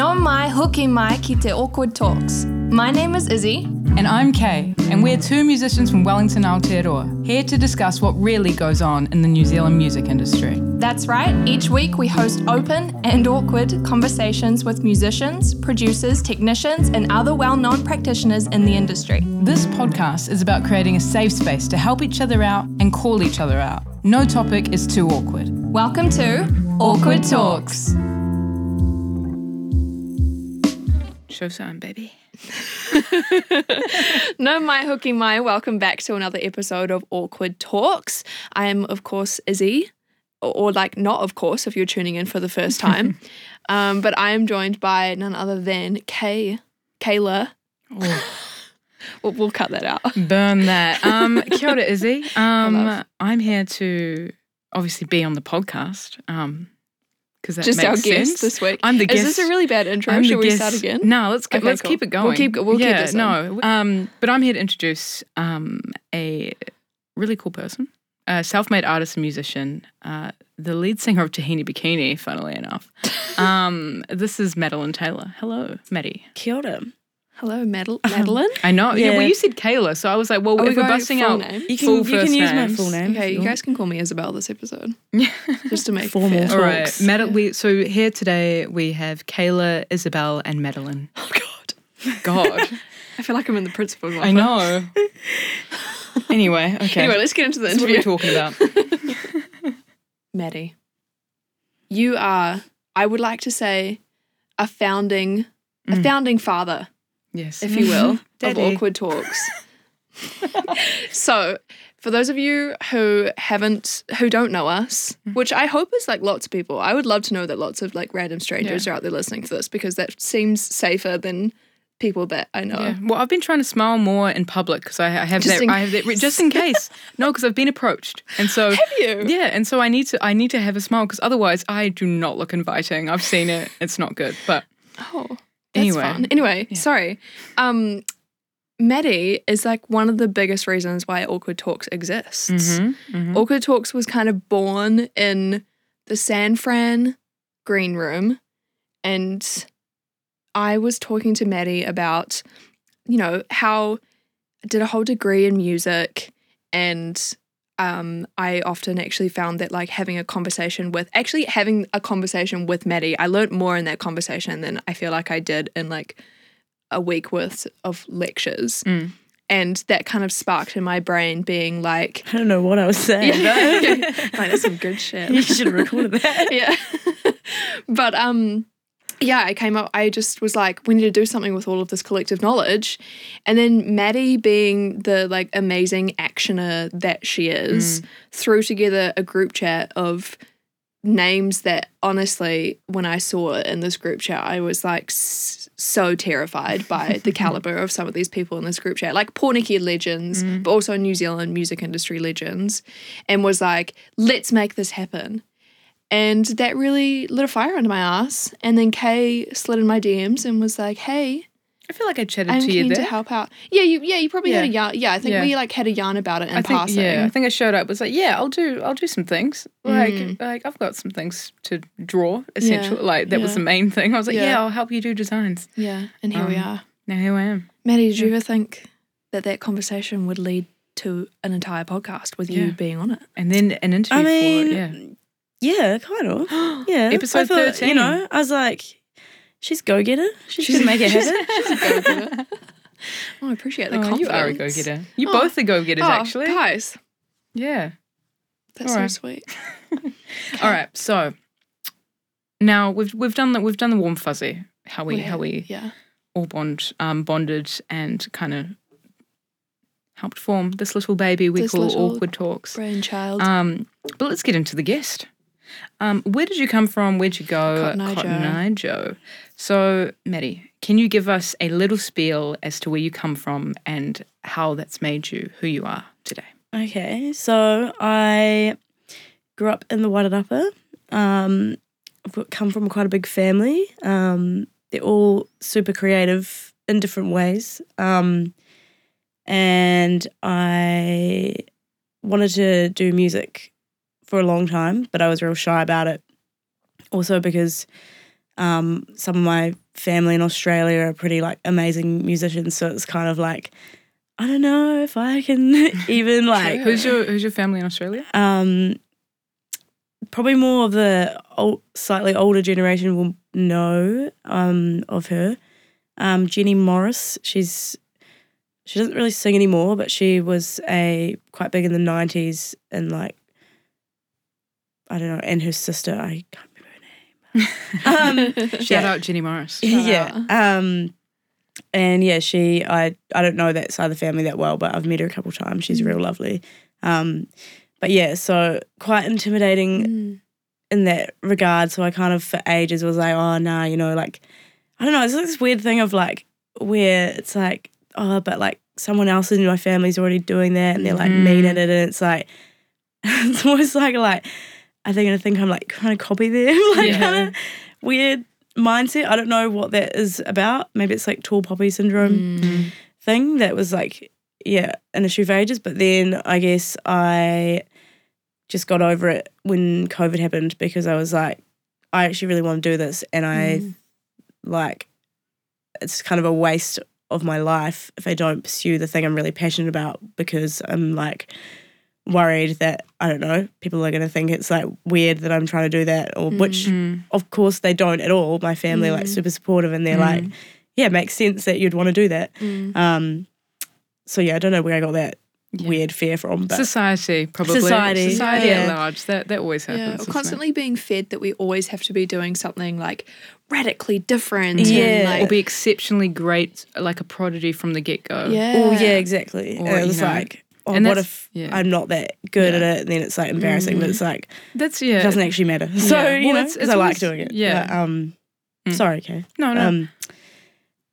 Nau mai hoki mai ki te awkward talks. My name is Issy. And I'm Cae, and we're two musicians from Wellington, Aotearoa, here to discuss what really goes on in the New Zealand music industry. That's right, each week we host open and awkward conversations with musicians, producers, technicians, and other well known practitioners in the industry. This podcast is about creating a safe space to help each other out and call each other out. No topic is too awkward. Welcome to Awkward Talks. Show sign, baby. Nau mai hoki mai welcome back to another episode of Awkward Talks. I am, of course, Issy, or, or like not, of course, if you're tuning in for the first time. um, but I am joined by none other than Cae, Kayla. We'll, we'll cut that out. Burn that. Um, kia ora, Issy. Um. I'm here to obviously be on the podcast. Um, because that Just makes our guest this week. I'm the guest. Is this a really bad intro? I'm the Should we guest. start again? No, let's Okay, let's cool. keep it going. We'll keep- we'll keep yeah, this no. Um, but I'm here to introduce um a really cool person, a self-made artist and musician, uh, the lead singer of Tahini Bikini. Funnily enough, um, this is Madeline Taylor. Hello, Maddy. Kia ora. Hello, Madel- Madeline. I know. Yeah. Well, you said Kayla, so I was like, well, Are we if we're going busting full out name? You can, full you first can use my full name. Okay, if you guys can call me Isabel this episode, just to make Formal fair. All right, Talks. Mad- we, so here today we have Kayla, Isabel, and Madeline. Oh God, God, I feel like I'm in the principal's office. I know. anyway, okay. Anyway, let's get into the That's what we're interview. talking about. Maddy, you are, I would like to say, a founding, a Mm. founding father, Yes. if you will, of awkward talks. so, for those of you who haven't, who don't know us, Mm. which I hope is like lots of people, I would love to know that lots of like random strangers Yeah. are out there listening to this because that seems safer than people that I know. Yeah. Well, I've been trying to smile more in public because I, I have Just that. I have that just in case. no, because I've been approached, and so Have you? yeah, and so I need to I need to have a smile because otherwise I do not look inviting. I've seen it; it's not good. But Oh, that's Anyway. fun. Anyway, sorry. Um, Maddy is like one of the biggest reasons why Awkward Talks exists. Mm-hmm. Awkward Talks was kind of born in the San Fran green room, and I was talking to Maddy about, you know, how I did a whole degree in music, and um, I often actually found that like having a conversation with actually having a conversation with Maddy, I learned more in that conversation than I feel like I did in like a week worth of lectures. Mm. And that kind of sparked in my brain being like, I don't know what I was saying. like that's some good shit. you should have recorded that. yeah. but um yeah, I came up I just was like, we need to do something with all of this collective knowledge. And then Maddy being the like amazing actioner that she is, mm. threw together a group chat of names that honestly, when I saw it in this group chat, I was like s- so terrified by the caliber of some of these people in this group chat, like Pōneke legends, mm. but also New Zealand music industry legends, and was like, let's make this happen. And that really lit a fire under my ass. And then Cae slid in my DMs and was like, hey, I feel like I chatted I'm to you keen to help out. Yeah, you yeah, you probably had a yarn. Yeah, I think Yeah. we like had a yarn about it in I think passing. yeah, I think I showed up. Was like, yeah, I'll do, I'll do some things. Like, Mm. like I've got some things to draw. Essentially, like that was the main thing. I was like, Yeah. yeah, I'll help you do designs. Yeah, and here we Um, are. Now here I am. Maddy, did you ever think that that conversation would lead to an entire podcast with you being on it? And then an interview I for it. Yeah. Yeah, kind of. Yeah. Episode I feel- 13. You know, I was like, she's go getter. She's, gonna make it happen. She's a go getter. oh, I appreciate the Oh, confidence. you are a go getter. You Oh. both are go getters, Oh, actually. guys, Yeah. that's All so right. sweet. All right. So now we've we've done the we've done the warm fuzzy. How we how we yeah. all bond um, bonded and kind of helped form this little baby we This call awkward talks. brainchild. Um, but let's get into the guest. Um, where did you come from? Where'd you go? Cotton Eye Joe. Eye Joe. So, Maddy, can you give us a little spiel as to where you come from and how that's made you who you are today? Okay, so I grew up in the Wairarapa. Um, I've come from quite a big family. Um, they're all super creative in different ways. Um, and I wanted to do music for a long time, but I was real shy about it. Also because um, some of my family in Australia are pretty like amazing musicians, so it's kind of like I don't know if I can even like Who's your Who's your family in Australia? um, probably more of the old, slightly older generation will know um, of her. Um, Jenny Morris, she's she doesn't really sing anymore, but she was a quite big in the nineties and like I don't know, and her sister, I can't remember her name. um, Shout yeah. out Jenny Morris. yeah. Um, and yeah, she I I don't know that side of the family that well, but I've met her a couple times. She's real lovely. Um, but yeah, so quite intimidating Mm. in that regard. So I kind of for ages was like, oh nah, you know, like I don't know, it's like this weird thing of like where it's like, oh, but like someone else in my family's already doing that and they're like mean at it and it's like it's almost like like I think I think I'm like trying to copy them, like Yeah. kind of weird mindset. I don't know what that is about. Maybe it's like tall poppy syndrome Mm. thing that was like, yeah, an issue for ages. But then I guess I just got over it when COVID happened because I was like, I actually really want to do this. And I Mm. like, it's kind of a waste of my life if I don't pursue the thing I'm really passionate about because I'm like worried that, I don't know, people are going to think it's like weird that I'm trying to do that, or which Mm. of course they don't at all. My family like Mm. super supportive and they're like, Mm. yeah, it makes sense that you'd want to do that. Mm. Um, so yeah, I don't know where I got that Yeah. weird fear from, but Society, probably. Society, Society at large. That that always happens. Yeah, or it? constantly being fed that we always have to be doing something like radically different. Yeah. and Or be exceptionally great, like a prodigy from the get go. yeah. oh yeah, exactly. Or, it was know, like, oh, and what if yeah. I'm not that good at it? And then it's like embarrassing, but it's like That's yeah, it doesn't actually matter. So Yeah. you Well, know, it's- it's I like doing it. yeah. But, um, Mm. sorry, okay. no, no. Um,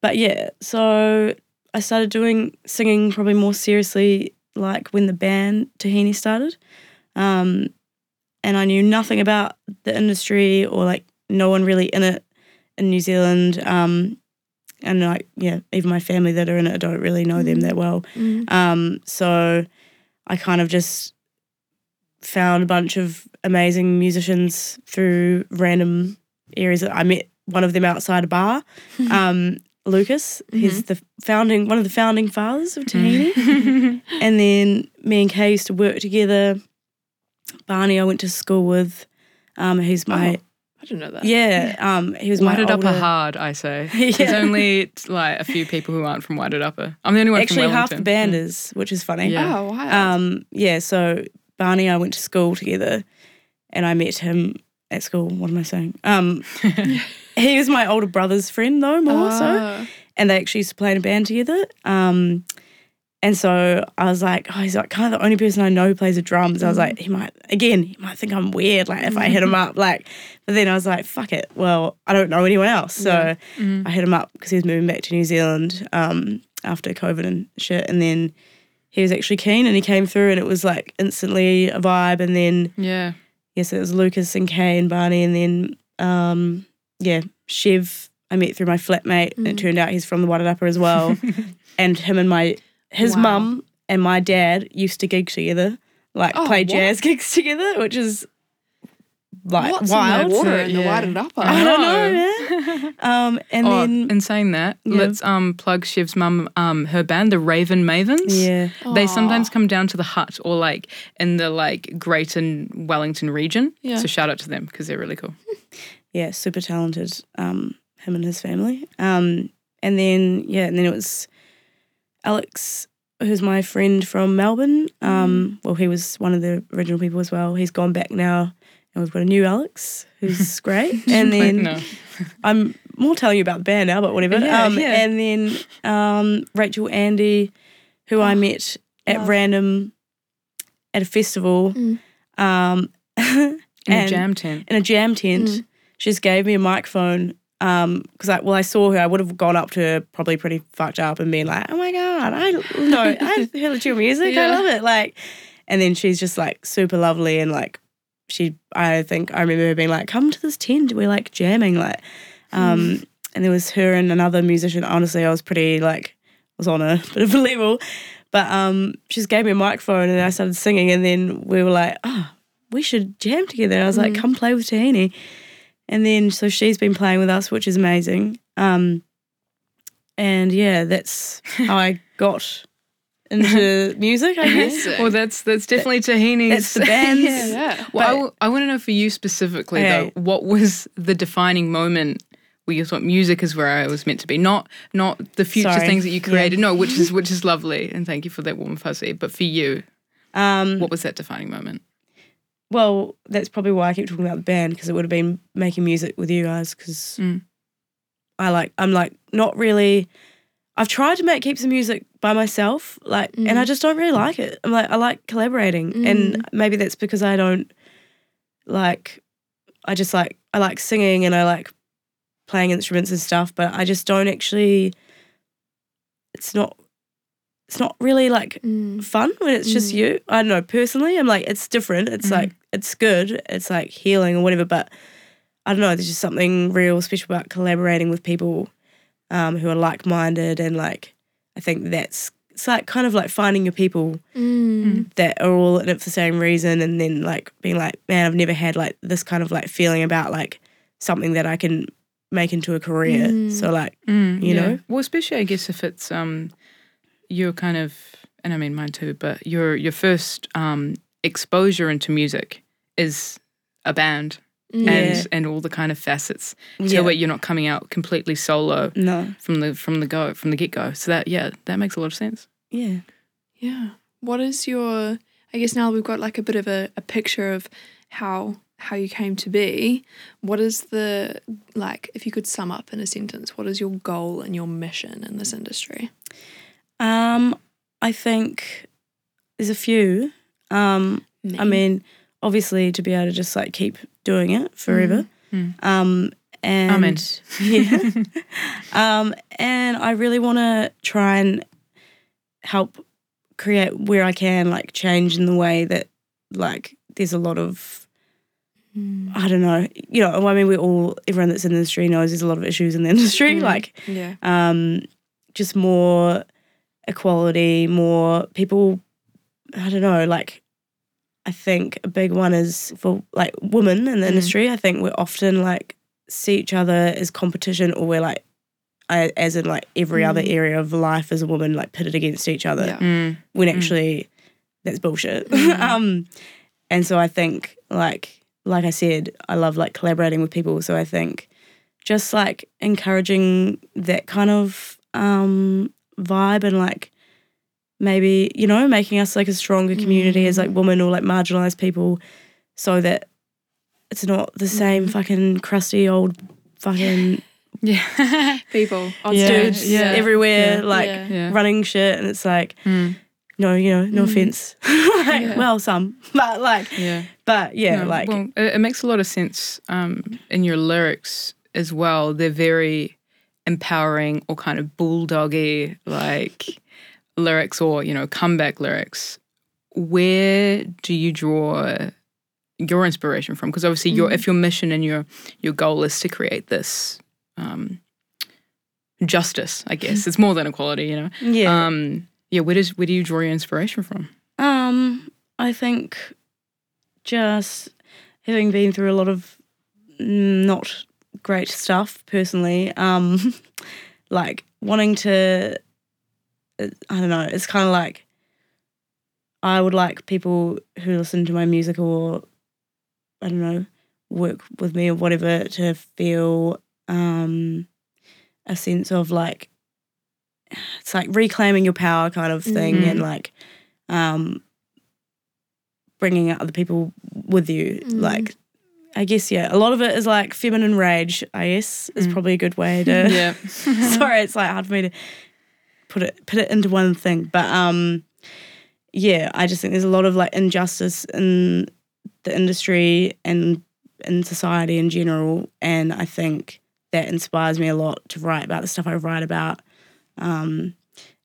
but yeah, so I started doing singing probably more seriously like when the band Tahini started. Um, and I knew nothing about the industry or like no one really in it in New Zealand. Um, and like, yeah, even my family that are in it, I don't really know them that well. Mm. Um, so I kind of just found a bunch of amazing musicians through random areas. I met one of them outside a bar. Um, Lucas, he's the founding one of the founding fathers of Tahini. and then me and Cae used to work together. Barney, I went to school with. Um, he's my Oh, I didn't know that. yeah. Um, he was my Wairarapa hard, I say. Yeah. There's only like a few people who aren't from Wairarapa. I'm the only one Actually, from half the Wellington. band is, which is funny. Yeah. Oh wow. Um, yeah, so Barney, and I went to school together and I met him at school. What am I saying? Um, he was my older brother's friend, though, more so. Ah. And they actually used to play in a band together. Um, and so I was like, oh, he's like kind of the only person I know who plays the drums. I was like, he might, again, he might think I'm weird, like if I hit him up. Like, but then I was like, fuck it. Well, I don't know anyone else. So I hit him up because he was moving back to New Zealand um, after COVID and shit. And then he was actually keen and he came through and it was like instantly a vibe. And then, Yeah. yes, it was Lucas and Cae and Barney. And then, um, yeah, Chev, I met through my flatmate. And it turned out he's from the Wairarapa as well. and him and my, his Wow. mum and my dad used to gig together, like Oh, play what? jazz gigs together, which is like What's wild. in the water in the yeah. Wairarapa? I don't know, know. man. um, and oh, then, in saying that, Yeah. let's um plug Shiv's mum, um, her band, the Raven Mavens. yeah. They sometimes come down to the hut or like in the like Greater Wellington region. Yeah. So shout out to them because they're really cool. yeah, super talented. Um, him and his family. Um, and then yeah, and then it was Alex, who's my friend from Melbourne. Um, well, he was one of the original people as well. He's gone back now, and we've got a new Alex who's great. and then no. I'm more telling you about the band now, but whatever. Yeah, um, yeah. And then um, Rachel Andy, who I met at love. random at a festival. Mm. Um, in a jam tent. in a jam tent. Mm. She just gave me a microphone because I well I saw her. I would have gone up to her probably pretty fucked up and been like, "Oh my god, I know I heard your music. I love it." Like, and then she's just like super lovely and like she. I think I remember her being like, "Come to this tent. We're like jamming." Like, um, and there was her and another musician. Honestly, I was pretty like was on a bit of a level. But um, she just gave me a microphone and I started singing, and then we were like, "Oh, we should jam together." I was like, "Come play with Tahini," and then so she's been playing with us, which is amazing. Um, and yeah, that's how I got into music. I guess. Well, that's that's definitely Tahini's. That's the band's. yeah. yeah. Well, I, want to know for you specifically Okay. though, what was the defining moment where you thought music is where I was meant to be, not not the future Sorry. things that you Yeah. created. No, which is which is lovely, and thank you for that warm fuzzy. But for you, Um, what was that defining moment? Well, that's probably why I keep talking about the band because it would have been making music with you guys because Mm. I like I'm like not really. I've tried to make keep some music by myself, like, and I just don't really like it. I'm like I like collaborating, and maybe that's because I don't like. I just like I like singing and I like playing instruments and stuff, but I just don't actually. It's not. It's not really like Mm. fun when it's just you. I don't know. Personally, I'm like, it's different. It's like, it's good. It's like healing or whatever. But I don't know. There's just something real special about collaborating with people um, who are like minded. And like, I think that's, it's like kind of like finding your people Mm. that are all in it for the same reason. And then like being like, man, I've never had like this kind of like feeling about like something that I can make into a career. Mm. So like, Mm, You yeah. know? well, especially I guess if it's um, your kind of, and I mean mine too, but your your first um exposure into music is a band Mm. and and all the kind of facets Yeah. to it. You're not coming out completely solo no. from the from the go from the get go. So that yeah, that makes a lot of sense. Yeah. Yeah. What is your I guess now we've got like a bit of a, a picture of how how you came to be. What is the like if you could sum up in a sentence, what is your goal and your mission in this industry? Um, I think there's a few. Um, I mean, obviously to be able to just like keep doing it forever. Mm. Um, and Amen. yeah. um, and I really want to try and help create where I can like change in the way that like there's a lot of Mm. I don't know, you know, I mean, we all everyone that's in the industry knows there's a lot of issues in the industry, Mm. like Yeah. um, just more equality, more people. I don't know, like I think a big one is for like women in the Mm. industry. I think we're often like see each other as competition, or we're like, I, as in like every other Mm. area of life as a woman, like pitted against each other. Yeah. Mm. When Mm. actually, that's bullshit. Mm. um, and so I think like like I said, I love like collaborating with people. So I think just like encouraging that kind of um, vibe and like maybe you know making us like a stronger community as like women or like marginalized people, so that it's not the same fucking crusty old fucking Yeah. People on yeah, stage. yeah. everywhere Yeah. like Yeah. Yeah. running shit, and it's like Mm. no, you know, no Mm. offense. like, Yeah. Well, some, but like, Yeah. but yeah, No, like well, it, it makes a lot of sense um, in your lyrics as well. They're very empowering or kind of bulldoggy like lyrics or you know comeback lyrics. Where do you draw your inspiration from? Because obviously, your if your mission and your your goal is to create this um, justice, I guess it's more than equality. You know, yeah. um, yeah. Where does where do you draw your inspiration from? Um, I think just having been through a lot of not great stuff personally, um, like wanting to, I don't know, it's kind of like I would like people who listen to my music or I don't know, work with me or whatever to feel um, a sense of like it's like reclaiming your power kind of thing Mhm. and like um, bringing other people with you. Mm. Like, I guess yeah, a lot of it is like feminine rage. I guess is Mm. probably a good way to. Yeah. Sorry, it's like hard for me to put it put it into one thing, but um, yeah, I just think there's a lot of like injustice in the industry and in society in general, and I think that inspires me a lot to write about the stuff I write about. Um,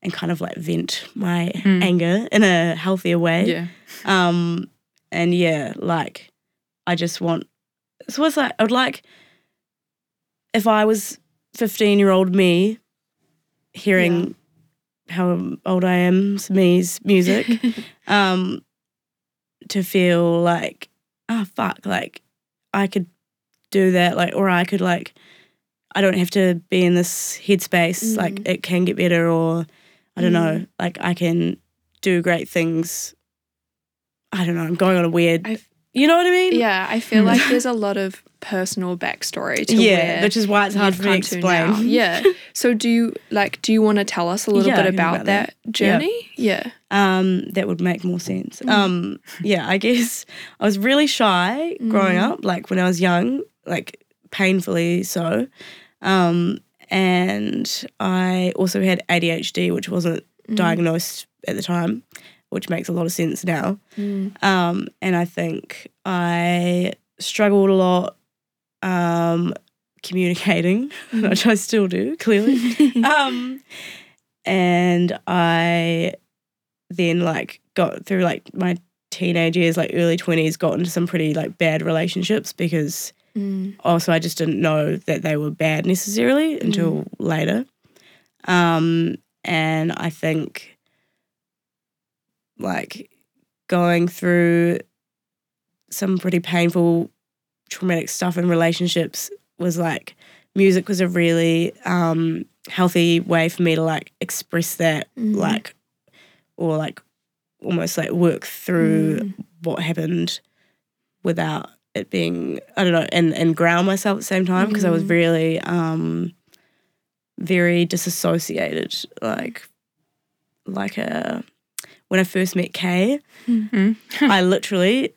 and kind of like vent my Mm. anger in a healthier way. yeah. Um, and yeah, like I just want. So it's like I would like if I was fifteen year old me hearing how old I am, me's music, um, to feel like oh fuck, like I could do that, like, or I could like, I don't have to be in this headspace. Mm. Like, it can get better, or I don't know, like I can do great things. I don't know. I'm going on a weird. I- you know what I mean? Yeah, I feel like there's a lot of personal backstory to yeah, where which is why it's hard for me to explain. Yeah. So do you like? Do you want to tell us a little Yeah, bit about, about that, that. journey? Yeah. um, that would make more sense. Mm. Um, yeah, I guess I was really shy growing Mm. up, like when I was young, like painfully so. Um, and I also had ADHD, which wasn't Mm. diagnosed at the time, which makes a lot of sense now. Mm. Um, and I think I struggled a lot um, communicating, Mm. which I still do, clearly. um, and I then like got through like my teenage years, like early twenties, got into some pretty like bad relationships because Mm. also I just didn't know that they were bad necessarily until later. Um, and I think like going through some pretty painful, traumatic stuff in relationships was like music was a really um, healthy way for me to like express that, Mhm. like, or like almost like work through Mm. what happened without it being I don't know and and ground myself at the same time because I was Mm. really um very disassociated like like a when I first met Cae Mm. I literally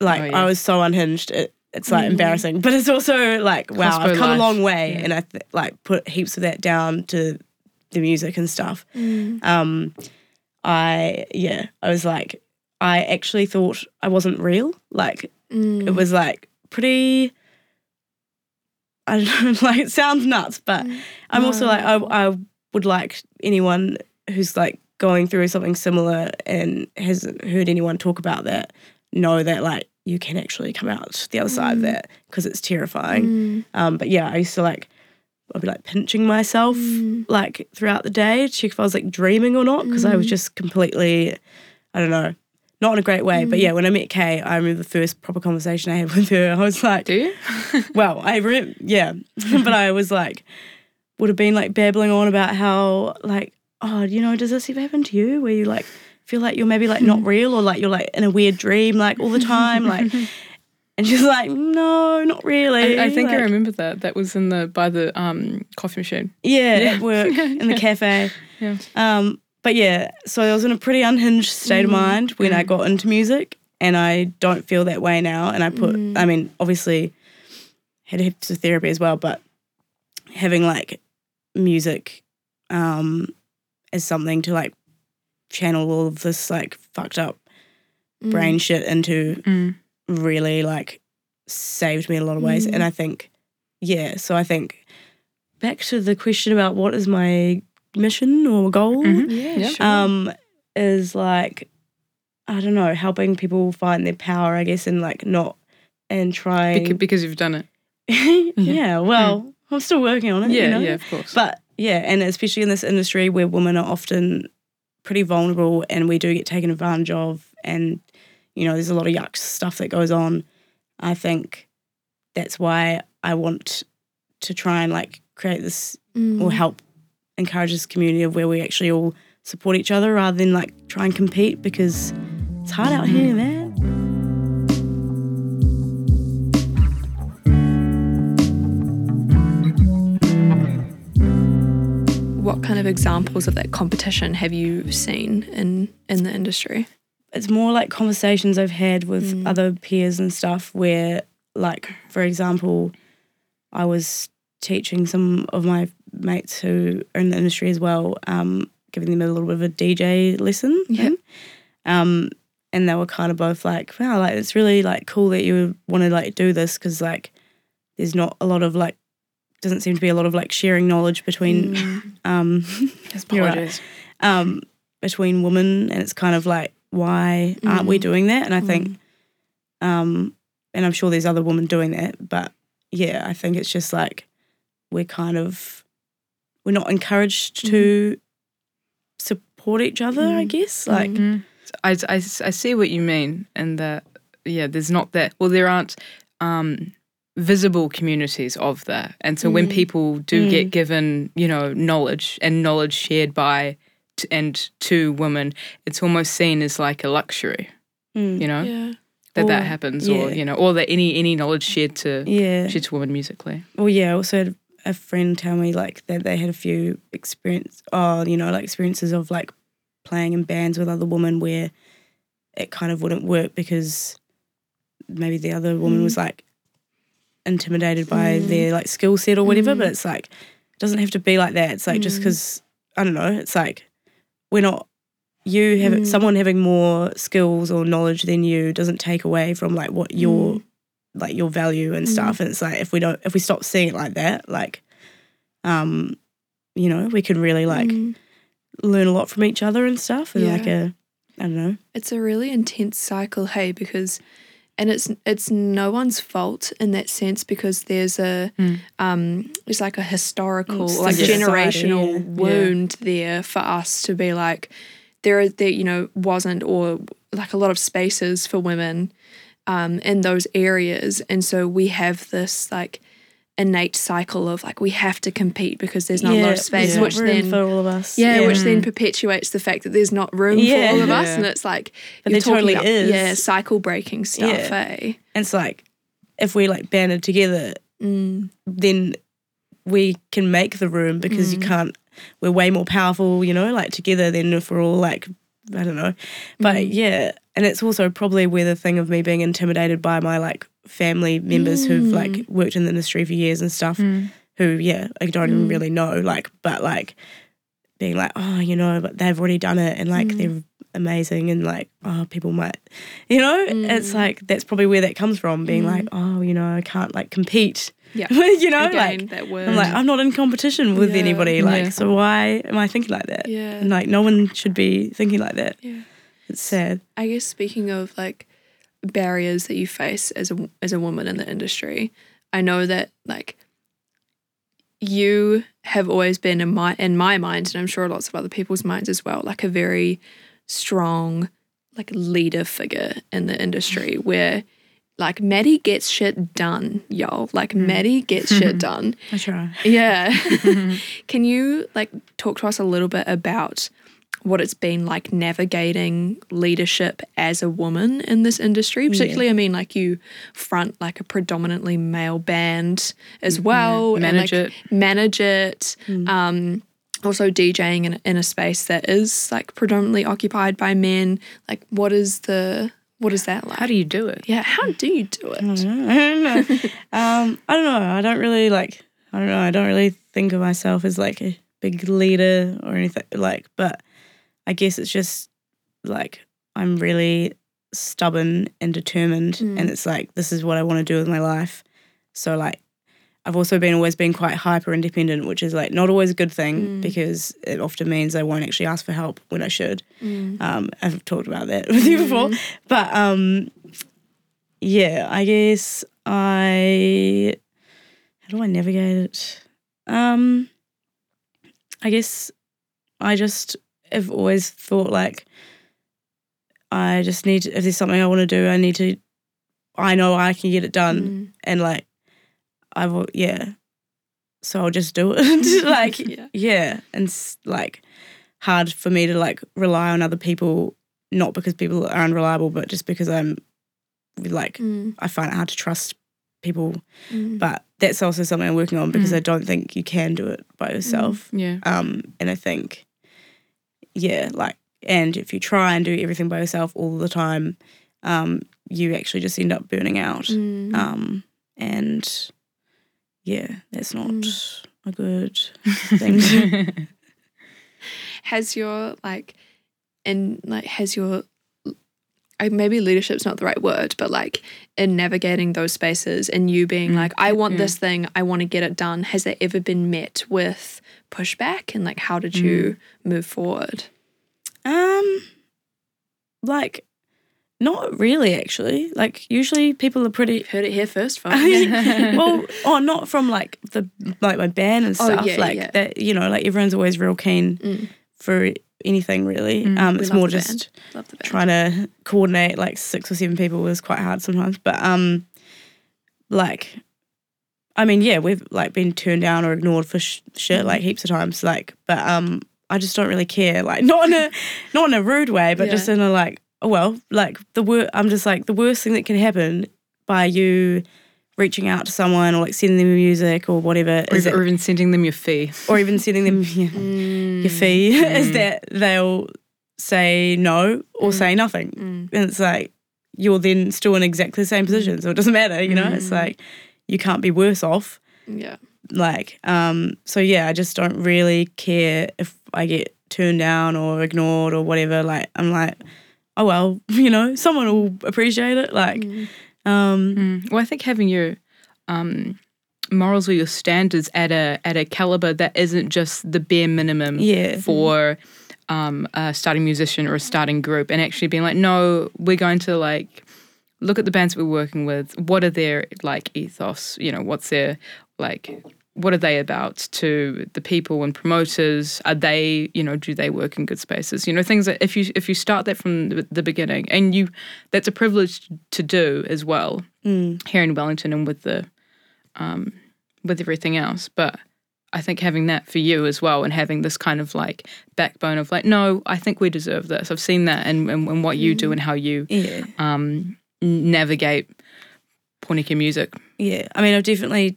like Oh, I was so unhinged it, it's like Mm. embarrassing but it's also like wow I've come life. a long way Yeah. and I th- like put heaps of that down to the music and stuff Mm. um I yeah I was like I actually thought I wasn't real like Mm. it was like pretty I don't know, like it sounds nuts, but Mm. I'm also like I I would like anyone who's like going through something similar and hasn't heard anyone talk about that know that like you can actually come out the other side of Mm. that because it's terrifying. Mm. Um, but yeah, I used to like I'd be like pinching myself Mm. like throughout the day, to check if I was like dreaming or not because I was Mm. just completely I don't know. Not in a great way, but Mm. yeah, when I met Cae, I remember the first proper conversation I had with her. I was like, Do you? well, I re- yeah, but I was like, would have been like babbling on about how like, oh, you know, does this ever happen to you where you like feel like you're maybe like not real or like you're like in a weird dream like all the time, like, and she's like, no, not really. I, I think I remember that. That was in the by the um coffee machine. Yeah, Yeah. at work in the cafe. Yeah. Um, but yeah, so I was in a pretty unhinged state of Mm. mind when I got into music, and I don't feel that way now. And I put, Mm. I mean, obviously, had heaps of therapy as well, but having like music um, as something to like channel all of this like fucked up Mm. brain shit into Mm. really like saved me in a lot of ways. Mm. And I think, yeah, so I think back to the question about what is my mission or goal Mhm. Yeah, Yeah. sure. um, is like, I don't know, helping people find their power, I guess, and like not and trying. Because, because you've done it. yeah, well, I'm still working on it. Yeah, you know? yeah, of course. But yeah, and especially in this industry where women are often pretty vulnerable and we do get taken advantage of, and you know, there's a lot of yuck stuff that goes on. I think that's why I want to try and like create this Mm. or help encourage this community of where we actually all support each other rather than like try and compete because it's hard out here, man. Kind of examples of that competition have you seen in in the industry? it's more like conversations I've had with Mm. other peers and stuff where, like, for example, I was teaching some of my mates who are in the industry as well, um, giving them a little bit of a DJ lesson. Yeah. thing. Um, and they were kind of both like, wow, like, it's really like cool that you want to like do this because like there's not a lot of like, doesn't seem to be a lot of like sharing knowledge between Mm. um, right. Um, between women, and it's kind of like, why aren't we Mm. doing that? And I think, Mm. um, and I'm sure there's other women doing that, but yeah, I think it's just like we're kind of we're not encouraged to support each other. I Mm. guess like Mm. I, I, I see what you mean, and that yeah, there's not that. Well, there aren't um, visible communities of that. And so when mm. people do get mm. given, you know, knowledge and knowledge shared by t- and to women, it's almost seen as like a luxury, Mm. you know, Yeah. that Or- that happens, or you know, or that any any knowledge shared to Yeah. shared to women musically. Well, yeah. I also had a friend tell me like that they had a few experience, oh, you know, like experiences of like playing in bands with other women where it kind of wouldn't work because maybe the other woman was mm. like intimidated by mm. their like skill set or whatever. But mm. it's like it doesn't have to be like that. It's like just mm. because I don't know. It's like we're not. You have someone having more skills or knowledge than you doesn't take away from like what your like your value and stuff. And it's like if we don't if we stop seeing it like that, like um, you know, we can really like Mm. learn a lot from each other and stuff. And Yeah. like a I don't know. It's a really intense cycle, hey, because and it's it's no one's fault in that sense because there's a um it's like a historical It's like the society, generational yeah. wound there for us to be like there are there you know wasn't or like a lot of spaces for women um in those areas. And so we have this like innate cycle of like we have to compete because there's not a lot of space there's not which room then for all of us. yeah, which then perpetuates the fact that there's not room Yeah. for all of us, Yeah. and it's like But you're there totally about, is. yeah, cycle breaking stuff, Yeah. eh? And it's like if we like banded together, Mm. then we can make the room because Mm. you can't. We're way more powerful, you know, like together than if we're all like I don't know. But Mm. yeah, and it's also probably where the thing of me being intimidated by my like family members who've Mm. like worked in the industry for years and stuff. Who yeah, I don't even Mm. really know. Like, but like being like, oh, you know, but they've already done it and Mm. like they're amazing and like oh people might you know it's Mm. like that's probably where that comes from being like oh you know i can't like compete Yeah. you know Again, like that word. i'm like i'm not in competition with Yeah. anybody like Yeah. so why am i thinking like that Yeah. and like no one should be thinking like that yeah. it's sad I guess speaking of like barriers that you face as a as a woman in the industry, I know that like you have always been in my in my mind, and I'm sure lots of other people's minds as well, like a very strong like leader figure in the industry where like Maddy gets shit done, y'all. Like mm. Maddy gets shit done. i try Yeah. Can you like talk to us a little bit about what it's been like navigating leadership as a woman in this industry? Particularly, I mean, like you front like a predominantly male band as well, Manage and, like, it. manage it. Um, also DJing in, in a space that is like predominantly occupied by men. Like, what is the what is that like? How do you do it? yeah, how do you do it? I don't know. um, I don't know. I don't really like. I don't know. I don't really think of myself as like a big leader or anything like. But I guess it's just like I'm really stubborn and determined, and it's like this is what I want to do with my life. So like. I've also been always been quite hyper independent, which is like not always a good thing because it often means I won't actually ask for help when I should. Um, I've talked about that with you before, but um, yeah, I guess I how do I navigate it? Um I guess I just have always thought like I just need to, if there's something I want to do, I need to I know I can get it done Mm. and like I will yeah. So I'll just do it. like Yeah. yeah. And it's like hard for me to like rely on other people not because people are unreliable, but just because I'm like Mm. I find it hard to trust people. Mm. But that's also something I'm working on because I don't think you can do it by yourself. Yeah. Um, and I think, yeah, like, and if you try and do everything by yourself all the time, um, you actually just end up burning out. Mm. Um, and yeah, that's not Mm. a good thing. to- has your like and like has your I, maybe leadership's not the right word but like in navigating those spaces and you being Mm, like i want yeah. this thing i want to get it done has that ever been met with pushback and like how did Mm. you move forward um, like, not really, actually. Like, usually people are pretty You've heard it here first folks. well, oh, not from like the like my band and Oh, stuff. yeah, like yeah. that, you know, like everyone's always real keen Mm. for anything really. Mm, um, it's more just band. love the band trying to coordinate like six or seven people is quite hard sometimes. But um, like I mean, yeah, we've like been turned down or ignored for sh- shit like heaps of times. Like, but um, I just don't really care. Like, not in a not in a rude way, but Yeah. just in a like, oh well, like the wor- I'm just like the worst thing that can happen by you reaching out to someone or like sending them music or whatever Or, is even- that, or even sending them your fee. or even sending them yeah, Mm. your fee is that they'll say no or say nothing. Mm. And it's like you're then still in exactly the same position. So it doesn't matter, you know? It's like you can't be worse off. Yeah. Like, um, so yeah, I just don't really care if I get turned down or ignored or whatever. Like I'm like, oh well, you know, someone will appreciate it. Like, um Mm. Well, I think having your um, morals or your standards at a at a caliber that isn't just the bare minimum Yeah. for um, a starting musician or a starting group, and actually being like, no, we're going to like look at the bands we're working with. What are their like ethos? You know, what's their like what are they about to the people and promoters are they you know do they work in good spaces you know things that if you if you start that from the, the beginning and you that's a privilege to do as well mm, here in Wellington and with the um with everything else but I think having that for you as well and having this kind of like backbone of like no I think we deserve this I've seen that and and, and what you do and how you yeah. um navigate Pōneke music Yeah. I mean I've definitely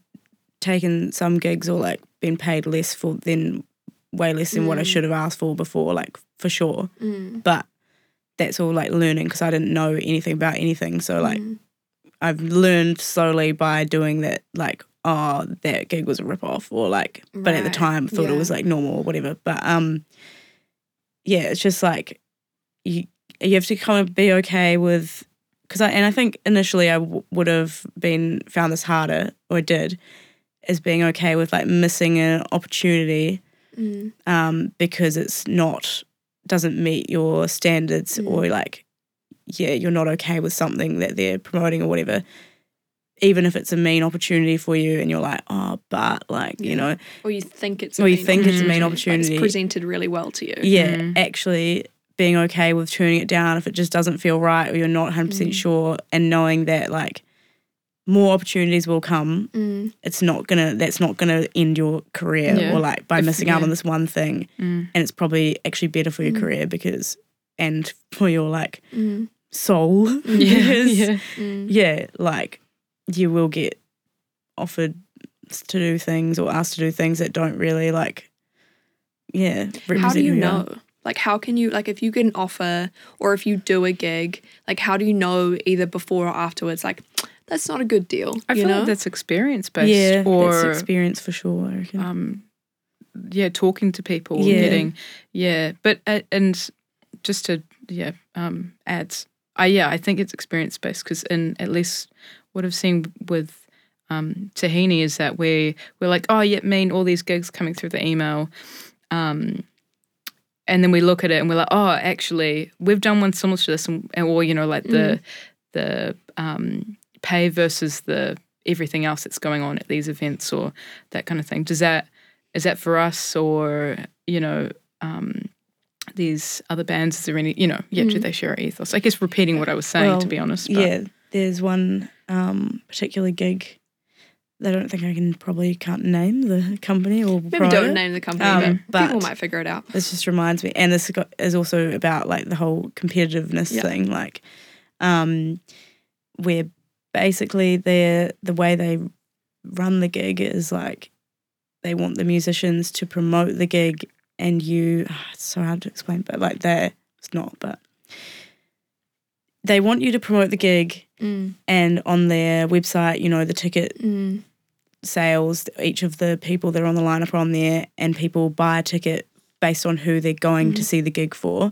taken some gigs or like been paid less for than way less than what I should have asked for before, like for sure. Mm. But that's all like learning because I didn't know anything about anything. So like Mm. I've learned slowly by doing that, like, oh, that gig was a rip off, or like, but at the Right, time thought yeah. it was like normal or whatever. But um, yeah, it's just like you you have to kind of be okay with because I and I think initially I w- would have been found this harder or did is being okay with like missing an opportunity Mm. um, because it's not doesn't meet your standards Mm. or like yeah you're not okay with something that they're promoting or whatever even if it's a mean opportunity for you and you're like oh but like you know Or you think it's a or you think it's a mean Like, opportunity it's presented really well to you. yeah Mhm. actually being okay with turning it down if it just doesn't feel right or you're not 100% Mm. sure and knowing that like more opportunities will come Mm. it's not gonna that's not gonna end your career Yeah. or like by If- missing out yeah. on this one thing mm. and it's probably actually better for your Mm. career because and for your like Mm. soul yeah because, yeah Mm. yeah like you will get offered to do things or asked to do things that don't really like yeah represent How do you who are. know? Like, how can you, like, if you get an offer or if you do a gig, like, how do you know either before or afterwards, like, that's not a good deal? I you feel know? like that's experience based yeah or that's experience for sure um yeah talking to people Yeah. getting yeah but uh, and just to yeah um ads I yeah I think it's experience based because in at least what I've seen with um Tahini is that we we're like oh yeah mean all these gigs coming through the email um and then we look at it and we're like oh actually we've done one similar to this and, or you know like the the um pay versus the everything else that's going on at these events or that kind of thing. Does that is that for us or you know um these other bands is there any you know yeah do they share our ethos? I guess repeating what i was saying Well, to be honest but yeah there's one um particular gig I don't think I can probably can't name the company or Maybe promote don't name the company, Um, but, people might figure it out. this just reminds me and this is also about like the whole competitiveness Yeah. thing like um where basically they the way they run the gig is like they want the musicians to promote the gig and you it's so hard to explain but like they it's not but they want you to promote the gig Mm. and on their website you know the ticket Mm. sales, each of the people that are on the lineup are on there, and people buy a ticket based on who they're going to see the gig for.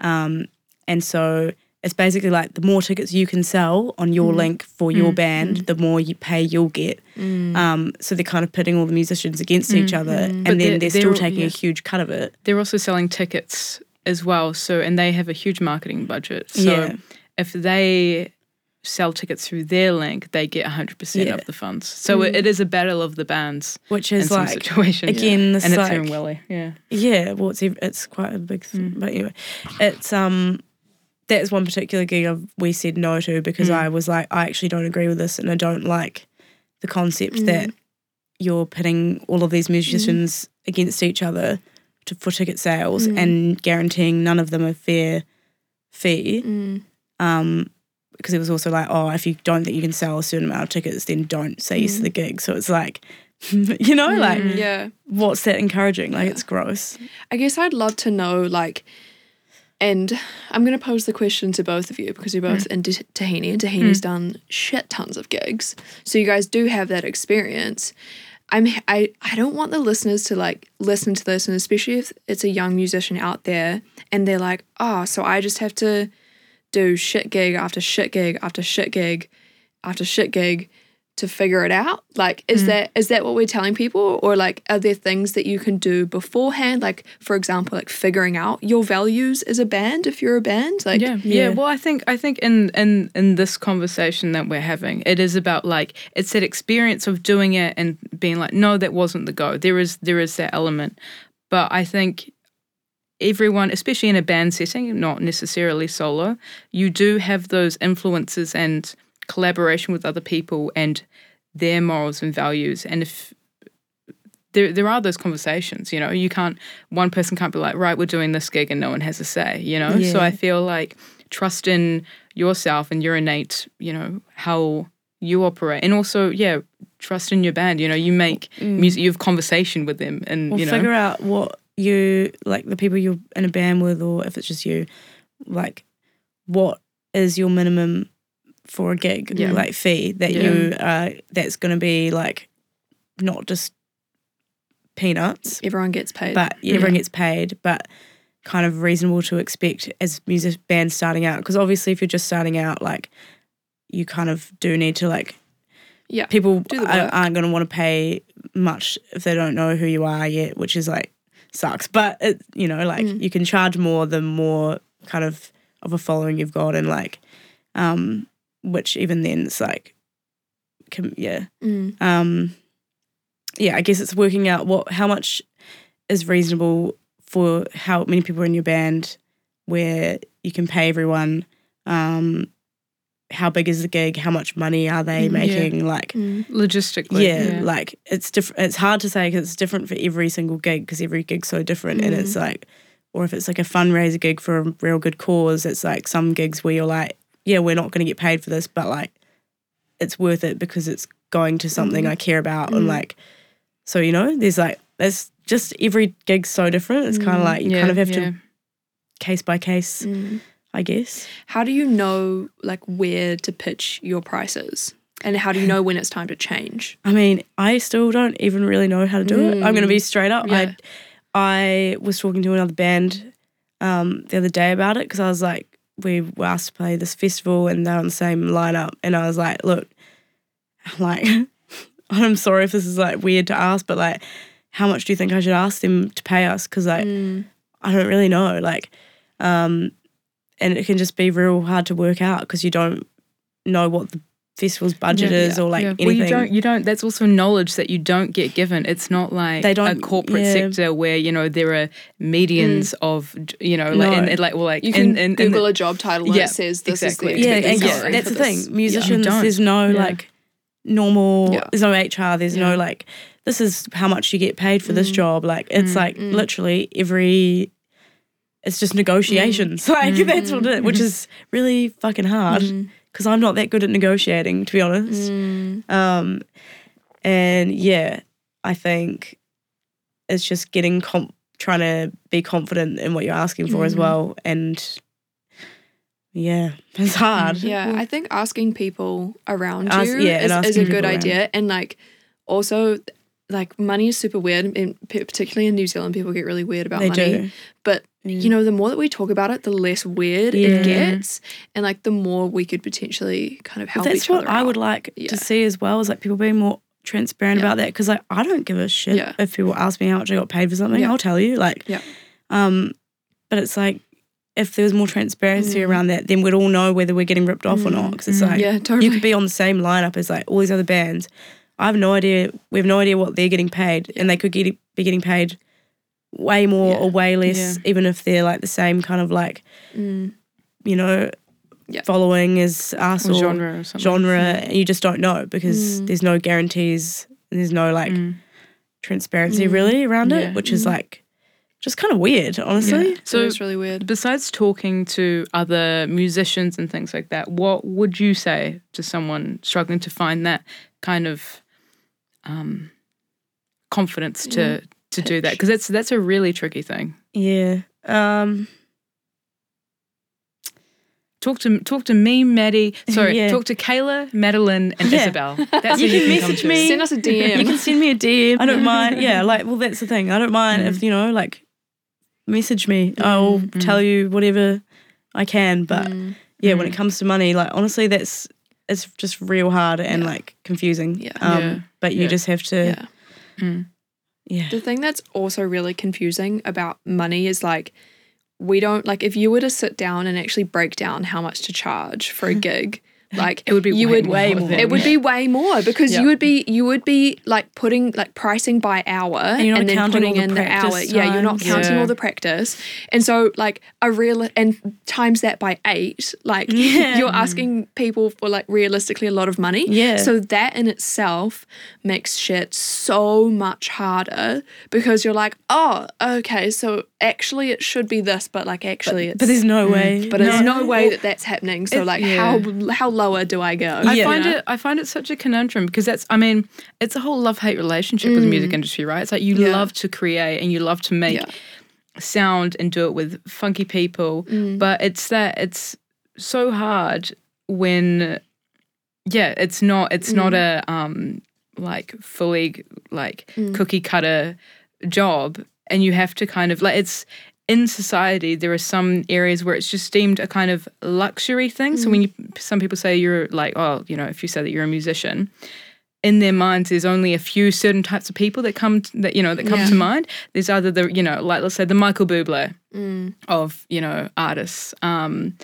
Um, and so it's basically like the more tickets you can sell on your link for your band, the more you pay you'll get. Mm. Um, so they're kind of pitting all the musicians against each other, and But then they're- they're, they're still taking yeah. a huge cut of it. they're also selling tickets as well so and they have a huge marketing budget so Yeah. if they sell tickets through their link they get 100% Yeah. of the funds so it, it is a battle of the bands Which is like situations again, this and it's like, here in Willie yeah Yeah, well, it's it's quite a big thing, Mm. but anyway, it's um, that's one particular gig I've, we said no to because Mm. I was like, I actually don't agree with this, and I don't like the concept Mm. that you're pitting all of these musicians against each other to, for ticket sales Mm. and guaranteeing none of them a fair fee. Mm. Um, because it was also like, oh, if you don't think you can sell a certain amount of tickets, then don't say yes to the gig. So it's like, you know, like Yeah. what's that encouraging? Like it's gross. I guess I'd love to know, like, and I'm going to pose the question to both of you because you're both in T- Tahini, and Tahini's done shit tons of gigs. So you guys do have that experience. I'm I, I don't want the listeners to like listen to this, and especially if it's a young musician out there and they're like, oh, so I just have to do shit gig after shit gig after shit gig after shit gig to figure it out like is mm. that is that what we're telling people or like are there things that you can do beforehand like for example like figuring out your values as a band if you're a band like yeah, yeah. Yeah. Well, I think I think in in in this conversation that we're having, it is about like it's that experience of doing it and being like, no, that wasn't the go. There is there is that element, but I think everyone, especially in a band setting, not necessarily solo, you do have those influences and collaboration with other people and their morals and values. And if there, there are those conversations, you know, you can't, one person can't be like, right, we're doing this gig and no one has a say, you know? So I feel like trust in yourself and your innate, you know, how you operate. And also, yeah, trust in your band. You know, you make mm. music, you have conversation with them and, Or you know, figure out what you like the people you're in a band with, or if it's just you, like what is your minimum for a gig, Yeah. like fee that Yeah. you uh that's going to be like not just peanuts, everyone gets paid but everyone gets paid, but kind of reasonable to expect as music bands starting out. Because obviously, if you're just starting out, like you kind of do need to like yeah people Do the work. aren't going to want to pay much if they don't know who you are yet, which is like sucks. But it, you know, like Mm. you can charge more the more kind of of a following you've got, and like, um, which even then it's like, can, yeah, Mm. um, yeah. I guess it's working out what how much is reasonable for how many people are in your band, where you can pay everyone. Um, how big is the gig? How much money are they Mm, yeah. making? Like, Mm. logistically. yeah, like it's different. It's hard to say because it's different for every single gig because every gig's so different, and it's like, or if it's like a fundraiser gig for a real good cause, it's like some gigs where you're like, yeah, we're not going to get paid for this, but like, it's worth it because it's going to something I care about, and like, so you know, there's like, there's just every gig's so different. It's kind of like you yeah, kind of have yeah. to case by case, Mm. I guess. how do you know like where to pitch your prices and how do you know when it's time to change I mean, I still don't even really know how to do it. I'm going to be straight up. Yeah. I I was talking to another band um, the other day about it because I was like, we were asked to play this festival and they're on the same lineup, and I was like, look, like, I'm sorry if this is like weird to ask, but like, how much do you think I should ask them to pay us? Because like, Mm. I don't really know, like, um, and it can just be real hard to work out because you don't know what the festival's budget Yeah, is or like yeah. anything. Well, you don't. You don't. That's also knowledge that you don't get given. It's not like They a don't- a corporate yeah. sector where you know there are medians mm. of you know like No. and, and like well like you can and, and, and google the- a job title and Yeah, it says this exactly. is the yeah, expected and Yeah, salary that's the this. thing. Musicians, don't. there's no Yeah. like normal. Yeah. There's no HR. There's Yeah. no like. This is how much you get paid for this mm. job. Like it's Mm. like mm. literally every. It's just negotiations. Like that's what it, which is really fucking hard because I'm not that good at negotiating, to be honest. Mm. Um, and yeah, I think it's just getting comp- trying to be confident in what you're asking for as well, and yeah, it's hard. Yeah, I think asking people around Ask- you yeah, is, is a good around. idea. And like also like money is super weird and p- particularly in New Zealand people get really weird about They money. do. But you know, the more that we talk about it, the less weird Yeah. it gets. And like the more we could potentially kind of help That's each what I out. would like Yeah. to see as well is like people being more transparent Yeah. about that because like I don't give a shit if people ask me how much I got paid for something. I'll tell you. Like, Yeah. um, but it's like if there was more transparency Mm. around that, then we'd all know whether we're getting ripped off or not. Because it's like Yeah, totally. you could be on the same lineup as like all these other bands. I have no idea. We have no idea what they're getting paid, and they could get be getting paid way more Yeah. or way less, Yeah. even if they're like the same kind of like Mm. you know Yeah. following as us Or or, genre or something. genre, and you just don't know because Mm. there's no guarantees. and There's no like Mm. transparency Mm. really around Yeah. it, which is Mm. like just kind of weird, honestly. Yeah. So So it's really weird. besides talking to other musicians and things like that, what would you say to someone struggling to find that kind of um, confidence to Yeah. To do that? Because that's that's a really tricky thing. Yeah. Um, Talk to talk to me, Maddy. Sorry, Yeah. talk to Kayla, Madeline, and Yeah. Isabel. That's You who you can can come message to. me. Send us a DM. you can send me a DM. I don't mind. Yeah, like well, that's the thing. I don't mind Mm. if you know, like, message me. I'll Mm. tell you whatever I can. But Mm. yeah, when Mm. it comes to money, like honestly, that's it's just real hard and Yeah. like confusing. Yeah. Um, Yeah. But you Yeah. just have to. Yeah. The thing that's also really confusing about money is like we don't like if you were to sit down and actually break down how much to charge for a gig, like It would be you way would way more. more. than- it would be way more because Yeah. you would be you would be like putting like pricing by hour and, you're not then counting putting all in the the hour. practice Yeah, you're not counting Yeah. all the practice. And so like a real and times that by eight, like Yeah. you're asking people for like realistically a lot of money. Yeah. So that in itself makes shit so much harder because you're like, oh, okay, so actually it should be this, but like actually it's But there's no mm. way. but there's no way that that's happening. So It's- like yeah. how how lower do I go? I Yeah. find it I find it such a conundrum because that's I mean it's a whole love hate relationship with the music industry right it's like you Mm. Yeah. love to create and you love to make Yeah. sound and do it with funky people Mm. but it's that it's so hard when yeah it's not it's not Mm. a um like fully like Mm. cookie cutter job and you have to kind of like it's in society there are some areas where it's just deemed a kind of luxury thing so when you some people say you're like oh you know if you say that you're a musician in their minds there's only a few certain types of people that come to, that you know that come Yeah. to mind there's either the you know like let's say the Michael Bublé Mm. of you know artists um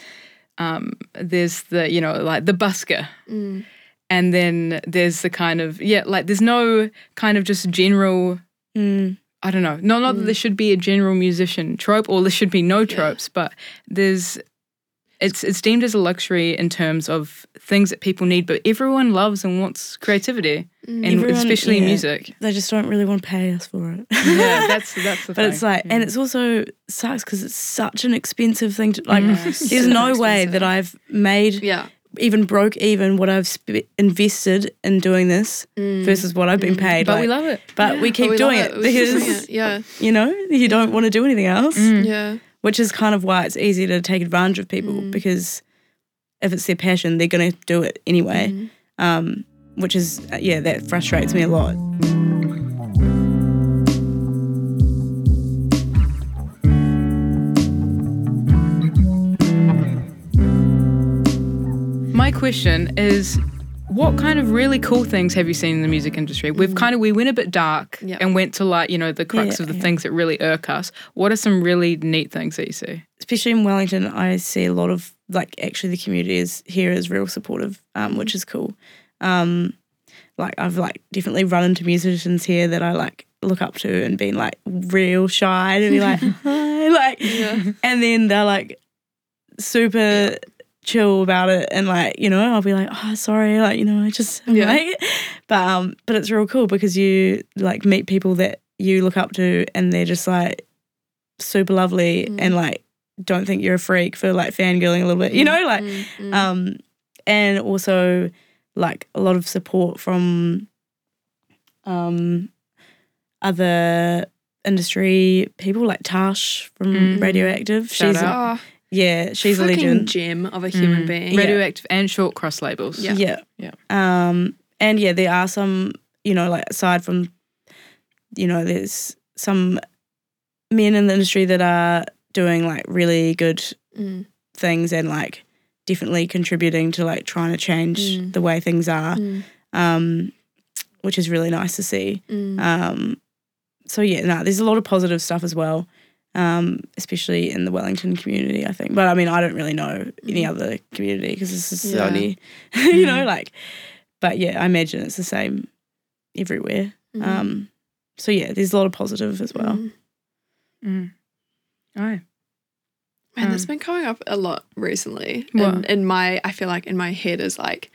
um there's the you know like the busker Mm. and then there's the kind of yeah like there's no kind of just general Mm. I don't know. Not not that there mm. should be a general musician trope or there should be no tropes, but there's it's it's deemed as a luxury in terms of things that people need, but everyone loves and wants creativity. Mm. And Everyone- especially yeah. music. They just don't really want to pay us for it. Yeah, that's that's the But thing. it's like, yeah. and it's also sucks because it's such an expensive thing to like. Yeah, There's super no way that I've made Yeah. Even broke even what I've sp- invested in doing this mm. versus what I've been mm. paid. but we love it. But we keep but doing love it, We keep doing because it. yeah, you know you don't want to do anything else, mm. mm. yeah, which is kind of why it's easy to take advantage of people because if it's their passion, they're going to do it anyway. Um, which is uh, yeah, that frustrates me a lot. Question is what kind of really cool things have you seen in the music industry? We've kind of we went a bit dark Yeah. and went to like, you know, the crux Yeah, of the yeah. things that really irk us. What are some really neat things that you see? especially in Wellington, I see a lot of like actually the community is here is real supportive, um, which is cool. Um, like I've like definitely run into musicians here that I like look up to and been like real shy and be like hi, like, Yeah. and then they're like super chill about it and like you know I'll be like oh sorry like you know I just Yeah. like but um but it's real cool because you like meet people that you look up to and they're just like super lovely Mm. and like don't think you're a freak for like fangirling a little bit you know like Mm, mm. um and also like a lot of support from um other industry people like Tash from Mm. Radioactive Shout she's out. Yeah she's a freaking legend gem of a human Mm. being. Yeah. Radioactive and short cross labels. Yeah. yeah Yeah. um and yeah there are some you know like aside from you know there's some men in the industry that are doing like really good Mm, things and like definitely contributing to like trying to change Mm. the way things are mm, um which is really nice to see mm. um so yeah no there's a lot of positive stuff as well um especially in the Wellington community I think but I mean I don't really know any other community because this is Mm. Yeah. only you know like but yeah I imagine it's the same everywhere Mhm. um so yeah there's a lot of positive as well Mm. Mm. Aye. Man, that's Um, been coming up a lot recently. What? And in my, I feel like in my head is like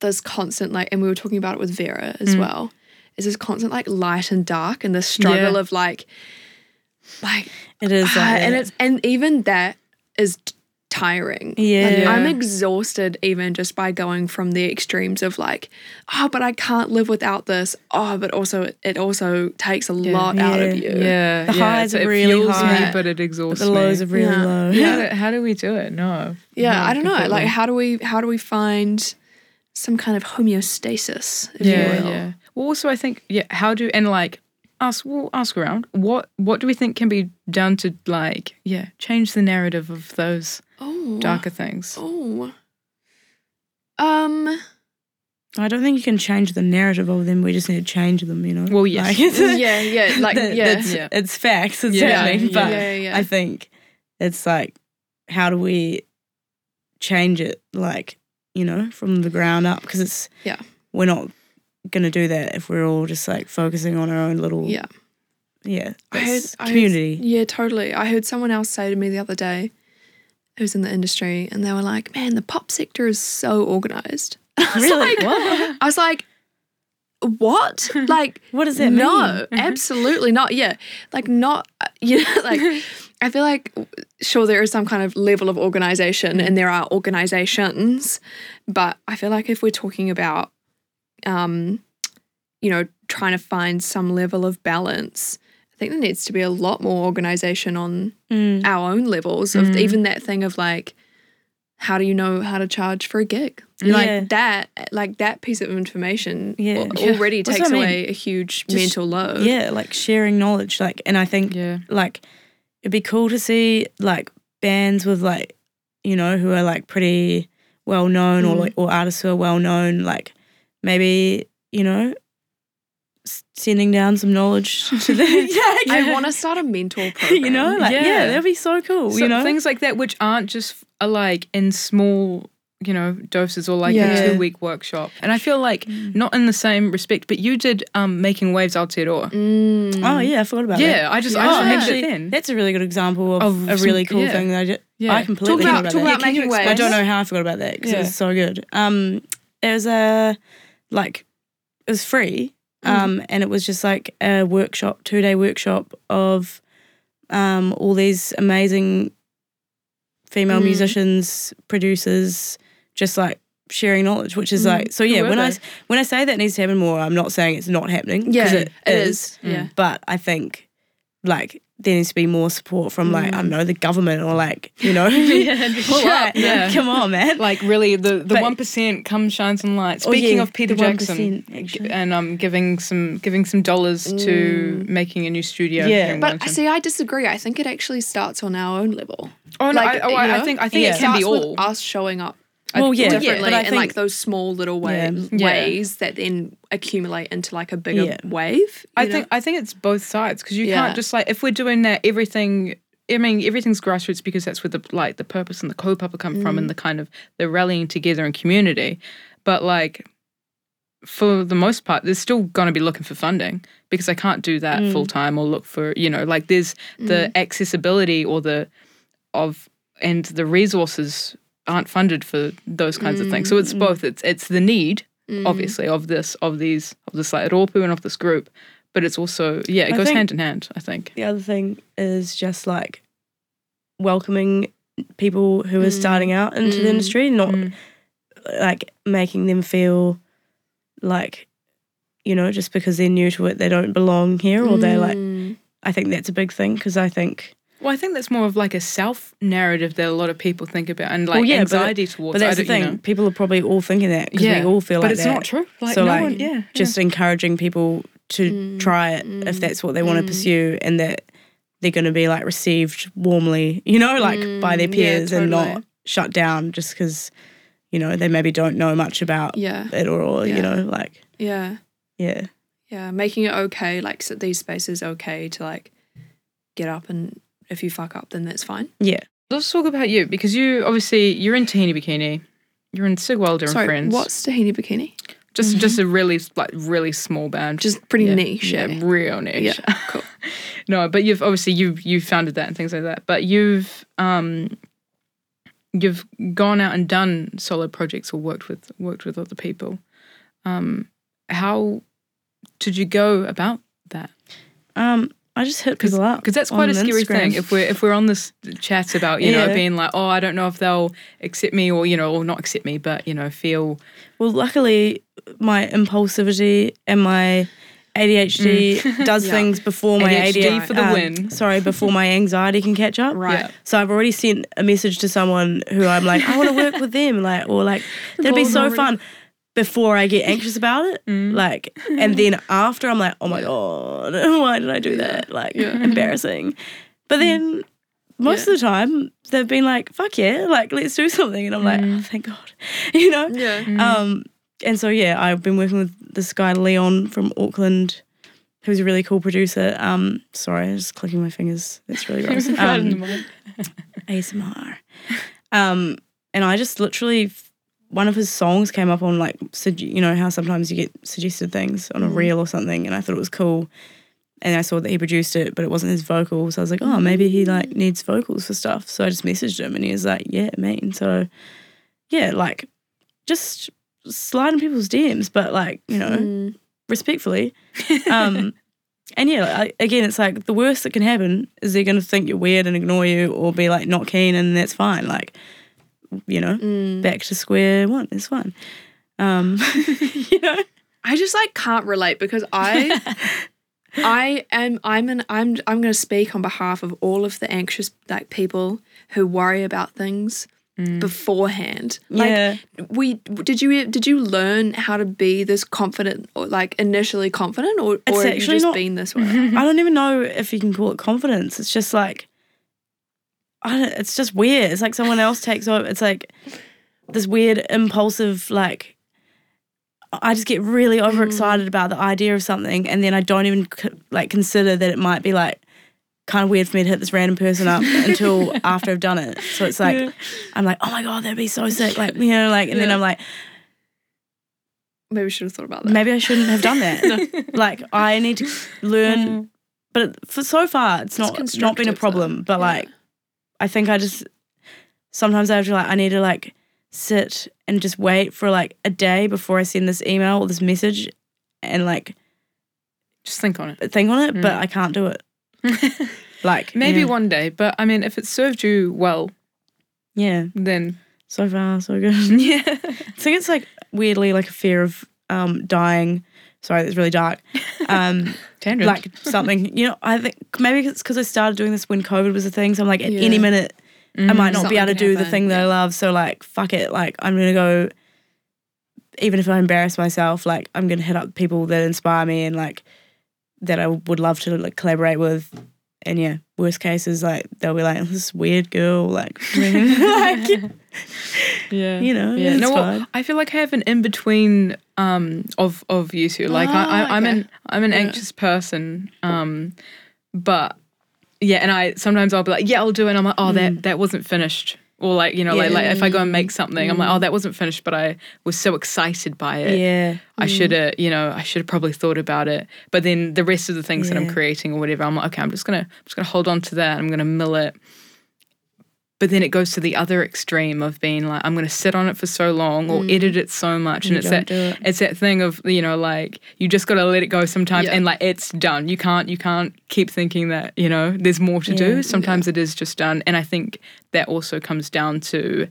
this constant like, and we were talking about it with Vera as Mm. well. Is this constant like light and dark and this struggle Yeah. of like, like, It is ah, like and that. it's and even that is t- tiring. Like, Yeah. I'm exhausted even just by going from the extremes of like, oh, but I can't live without this. Oh, but also it, it also takes a lot out of you. Yeah, The yeah. highs so are it really high, me, but it exhausts the lows me. are really Yeah. low. How do, how do we do it? No. Yeah, No, I don't know. Like, how do we how do we find some kind of homeostasis? If yeah, you will? yeah. Well, also I think yeah. How do and like ask we'll ask around. What what do we think can be done to like yeah change the narrative of those Oh, darker things? Oh. Um. I don't think you can change the narrative of them. We just need to change them, you know. Well, yes. Like, yeah, yeah, like that- yeah, that's- Yeah. it's facts. It's Yeah, happening, yeah, but yeah, yeah. I think it's like, how do we change it? Like, you know, from the ground up? Because it's Yeah. we're not gonna do that if we're all just like focusing on our own little yeah. yeah I heard, that's I heard- community. yeah, totally. I heard someone else say to me the other day, who's in the industry, and they were like, "Man, the pop sector is so organized." I was Really? like- What? I was like, "What? Like, What does that mean? no, mean? absolutely not. Yeah, like not. You know, like I feel like sure there is some kind of level of organization, and there are organizations, but I feel like if we're talking about, um, you know, trying to find some level of balance. I think there needs to be a lot more organization on Mm. our own levels of Mm. even that thing of like, how do you know how to charge for a gig? Yeah. Like that, like that piece of information Yeah. al- Yeah. already takes I mean. away a huge Just- mental load. Yeah, like sharing knowledge. Like, and I think Yeah. like it'd be cool to see like bands with like you know who are like pretty well known or Mm. like or artists who are well known like maybe you know sending down some knowledge to the yeah, I want to start a mentor program. you know like yeah. Yeah. that'd be so cool So you know things like that, which aren't just like in small, you know, doses or like Yeah. a two week workshop. And I feel like not in the same respect, but you did um, making waves Aotearoa. Mm. oh yeah I forgot about that Yeah, I just Yeah. I just Oh, actually, then. that's a really good example of, Of a really cool yeah. thing that I just Yeah. I completely Talk forgot about- about talk that. about making explain I don't know how I forgot about that because Yeah. it was so good. Um, it was a like it was free, um, and it was just like a workshop, two day workshop of um all these amazing female Mm. musicians, producers, just like sharing knowledge, which is Mm. like so. Yeah, when I when I say that needs to happen more, I'm not saying it's not happening. Yeah, it it is. is. Yeah. But I think like there needs to be more support from like I don't know the government or like you know pull up, up, yeah. come on, man. like really the the one percent come shine some light. Oh, Speaking yeah, of Peter Jackson 1%, actually. and um giving some giving some dollars to making a new studio. Yeah. here in But Wellington. see, I disagree. I think it actually starts on our own level. oh no, Like, I, oh, you I, I think I think Yeah. it can be starts all. with us showing up Well, yeah, differently but I and think like those small little wa- Yeah. Ways that then accumulate into like a bigger Yeah. wave. I know? think I think it's both sides because you Yeah. can't just like if we're doing that everything. I mean, everything's grassroots because that's where the like the purpose and the kaupapa come from, Mm. and the kind of the rallying together and community. But like, for the most part, they're still going to be looking for funding because they can't do that Mm. full time or look for you know like there's Mm. the accessibility or the of and the resources aren't funded for those kinds of things. So it's Mm. both. It's it's the need Mm. obviously of this of these of this like ropu and of this group but it's also yeah it I goes hand in hand i think the other thing is just like welcoming people who are starting out into the Mm. industry, not Mm. like making them feel like you know just because they're new to it they don't belong here or they're like Mm. I think that's a big thing because I think well i think that's more of like a self narrative that a lot of people think about and like Well, yeah, but- anxiety towards but that's I the thing you know. people are probably all thinking that because Yeah, we all feel but like it's that. not true like So, no like, one, yeah just encouraging people to Mm, try it if mm, that's what they want to mm. pursue and that they're going to be like received warmly you know like by their Mm, yeah, peers and not shut down just because you know they maybe don't know much about Yeah. it or, or Yeah. you know like Yeah. yeah Yeah. Making it okay, like so these spaces okay to like get up and if you fuck up then that's fine. yeah let's talk about you because you obviously you're in Tahini Bikini you're in sig wilder and friends what's Tahini Bikini? just just a really like really small band Just pretty Yeah, niche. yeah eh? real niche Yeah, cool. no, but you've obviously you've you founded that and things like that. But you've um you've gone out and done solo projects or worked with worked with other people. Um, how did you go about that? Um, I just hit people up Because that's quite a scary Instagram. thing. If we're if we're on this chat about you know being like, oh, I don't know if they'll accept me or you know or not accept me, but you know feel Well, luckily, my impulsivity and my ADHD mm. does Yeah. things before my ADHD ADHD for the um, win. Sorry, before my anxiety can catch up. Right. Yeah. So I've already sent a message to someone who I'm like, I want to work with them, like, or like, that'd be so already- fun. Before I get anxious about it, Mm. like, and then after I'm like, oh my god, why did I do that? Like, Yeah. embarrassing. But then most Yeah. of the time they've been like, fuck yeah, like let's do something, and I'm like, oh, thank God, you know. Yeah. Um, and so yeah, I've been working with this guy Leon from Auckland, who's a really cool producer. Um, sorry, I'm just clicking my fingers. That's really gross. Right in the Um. ASMR. Um, and I just literally one of his songs came up on like you know how sometimes you get suggested things on a reel or something, and I thought it was cool. And I saw that he produced it, but it wasn't his vocals. So I was like, oh, maybe he like needs vocals for stuff. So I just messaged him, and he was like, yeah, mean. So yeah, like just sliding people's DMs, but like you know, Mm. respectfully. Um, and yeah, again, it's like the worst that can happen is they're going to think you're weird and ignore you or be like not keen, and that's fine. Like, you know, Mm. back to square one, it's fine. Um, you know, I just like can't relate because I I am I'm an I'm I'm going to speak on behalf of all of the anxious like people who worry about things beforehand. Like yeah, we did you did you learn how to be this confident or like initially confident or It's or have you actually just not- been this way? I don't even know if you can call it confidence. It's just like, it's just weird. It's like someone else takes over. It's like this weird impulsive like. I just get really hmm. overexcited about the idea of something, and then I don't even like consider that it might be like kind of weird for me to hit this random person up until after I've done it. So it's like I'm like, oh my god, that'd be so sick, like you know, like, and then I'm like, Maybe we should have thought about that. maybe I shouldn't have done that. like I need to learn, mm-hmm. but it- for so far it's not not been a problem. though. But Yeah. like I think I just sometimes I have to like I need to like sit and just wait for like a day before I send this email or this message and like Just think on it. think on it, but I can't do it. Like Maybe yeah, one day, but I mean, if it served you well, yeah. then So far, so good. yeah. I think it's like weirdly like a fear of um dying. Sorry, that's really dark. Um, Tangent. like something, you know. I think maybe it's because I started doing this when COVID was a thing. So I'm like, at Yeah. any minute, I might not be able to do the thing that I love. So like, fuck it. Like, I'm gonna go. Even if I embarrass myself, like I'm gonna hit up people that inspire me and like that I would love to like collaborate with. And yeah, worst case is like they'll be like this weird girl, like, like yeah. you know, Yeah, no, well. I feel like I have an in between um of of you two. Like I, Ah, I I'm okay. an I'm an Yeah. anxious person. Um, but yeah, and I sometimes I'll be like, yeah, I'll do it. And I'm like, oh, that that wasn't finished. Or like you know, like, like if I go and make something, I'm like, oh, that wasn't finished, but I was so excited by it. yeah, I should have, you know, I should have probably thought about it. But then the rest of the things that I'm creating or whatever, I'm like, okay, I'm just gonna, I'm just gonna hold on to that. I'm gonna mill it. But then it goes to the other extreme of being like, I'm gonna sit on it for so long or mm. edit it so much, and You it's that, it. it's that thing of you know, like you just gotta let it go sometimes, Yeah. and like it's done. You can't, you can't keep thinking that you know there's more to Yeah. do. Sometimes it is just done, and I think that also comes down to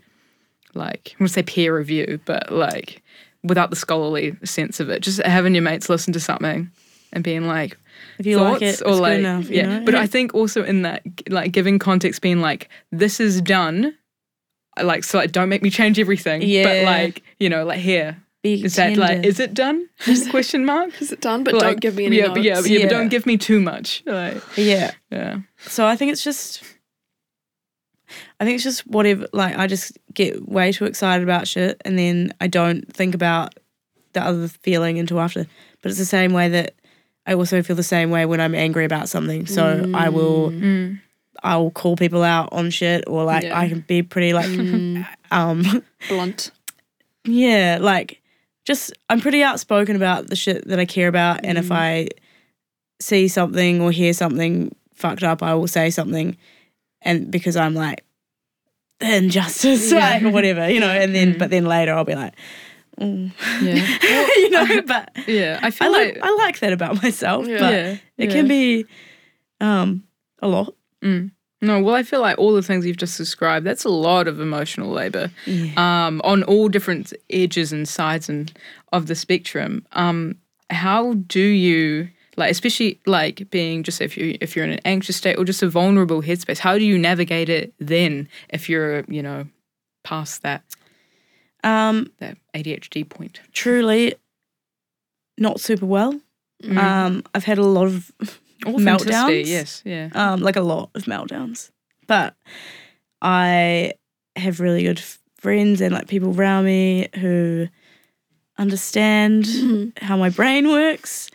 like I would say peer review, but like without the scholarly sense of it, just having your mates listen to something and being like if you thoughts like it, it's or good like enough. You yeah. know? But I think also in that like giving context, being like this is done, like so like don't make me change everything. Yeah. but like you know like here Be is that like is it done? Question mark. Is it done? But Like, don't give me any yeah, but yeah, notes. yeah, but don't give me too much. Like yeah. yeah, So I think it's just I think it's just whatever like I just get way too excited about shit and then I don't think about the other feeling until after. But it's the same way that I also feel the same way when I'm angry about something. So I will Mm. I will call people out on shit or like Yeah. I can be pretty like um Blunt. yeah, like just I'm pretty outspoken about the shit that I care about and Mm. if I see something or hear something fucked up, I will say something, and because I'm like the injustice, like or whatever, you know, and then but then later I'll be like, mm. Yeah. you know, but Yeah. I I feel like like I like that about myself, Yeah. but yeah, it can be um a lot. Mm. No, well, I feel like all the things you've just described, that's a lot of emotional labor um, on all different edges and sides and of the spectrum. Um, how do you, like, especially like being just if you if you're in an anxious state or just a vulnerable headspace, how do you navigate it then if you're, you know, past that Um, that ADHD point? truly, not super well. Mm. Um, I've had a lot of meltdowns? yes, yeah. um, like a lot of meltdowns. But I have really good friends and like people around me who understand how my brain works.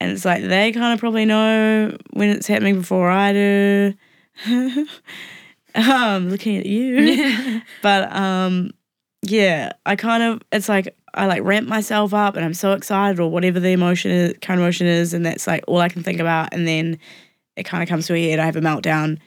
And it's like they kind of probably know when it's happening before I do. um, looking at you. but um, yeah, I kind of it's like I like ramp myself up and I'm so excited or whatever the emotion is, kind of emotion is, and that's like all I can think about. And then it kind of comes to a head. I have a meltdown.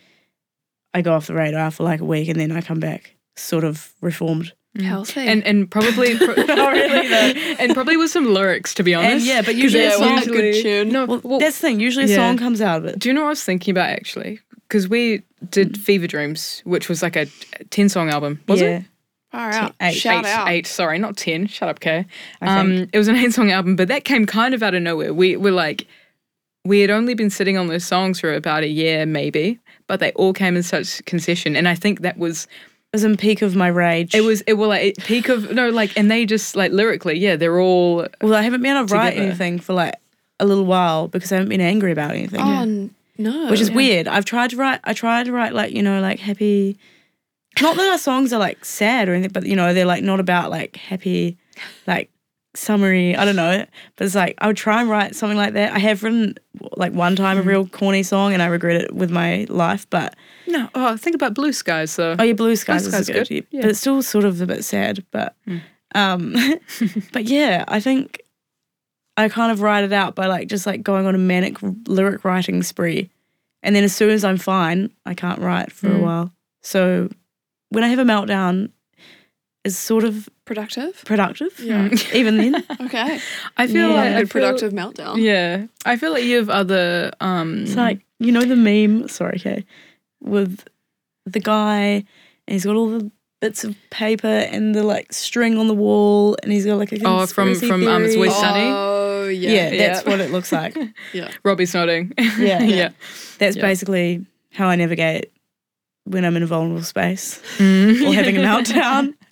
I go off the radar for like a week, and then I come back sort of reformed. Mm. Healthy. And and probably pro- Not really, though. and probably with some lyrics to be honest. yeah, but usually they're a song- usually- good tune. No, Well, well, that's the thing. Usually a yeah. song comes out of it. Do you know what I was thinking about actually? Because we did mm. Fever Dreams, which was like a 10 song album. Was yeah. it? Far out. eight. Shout eight, out. eight, sorry, not 10. Shut up, Cae. Um, it was an eight song album, but that came kind of out of nowhere. We were like, we had only been sitting on those songs for about a year, maybe, but they all came in such concession. And I think that was, It was in peak of my rage. it was, it was like peak of, no, like, and they just like lyrically, yeah, they're all, Well, I haven't been able to write Together. anything for like a little while because I haven't been angry about anything. Oh, no. Which is weird. I've tried to write I tried to write like, you know, like happy not that our songs are like sad or anything, but you know, they're like not about like happy like summary, I don't know. But it's like I would try and write something like that. I have written like one time a mm. real corny song and I regret it with my life, but no, oh, think about Blue Skies. So, Oh yeah, Blue Skies, blue Skies is good, good. yeah. But it's still sort of a bit sad. But mm. um but yeah, I think I kind of write it out by like just like going on a manic lyric writing spree. And then as soon as I'm fine, I can't write for a mm. while. So when I have a meltdown, it's sort of productive. productive. Yeah. Even then. Okay. I feel Yeah. like A I good feel- productive meltdown. Yeah, I feel like you have other. um It's like, you know the meme, sorry, okay, with the guy and he's got all the bits of paper and the like string on the wall and he's got like a Oh, from- conspiracy from, um, It's theory. Always Sunny? Oh, yeah. yeah, Yeah. that's what it looks like. Yeah. Robbie's nodding. Yeah. yeah. That's Yeah. basically how I navigate when I'm in a vulnerable space Mm. or having a meltdown.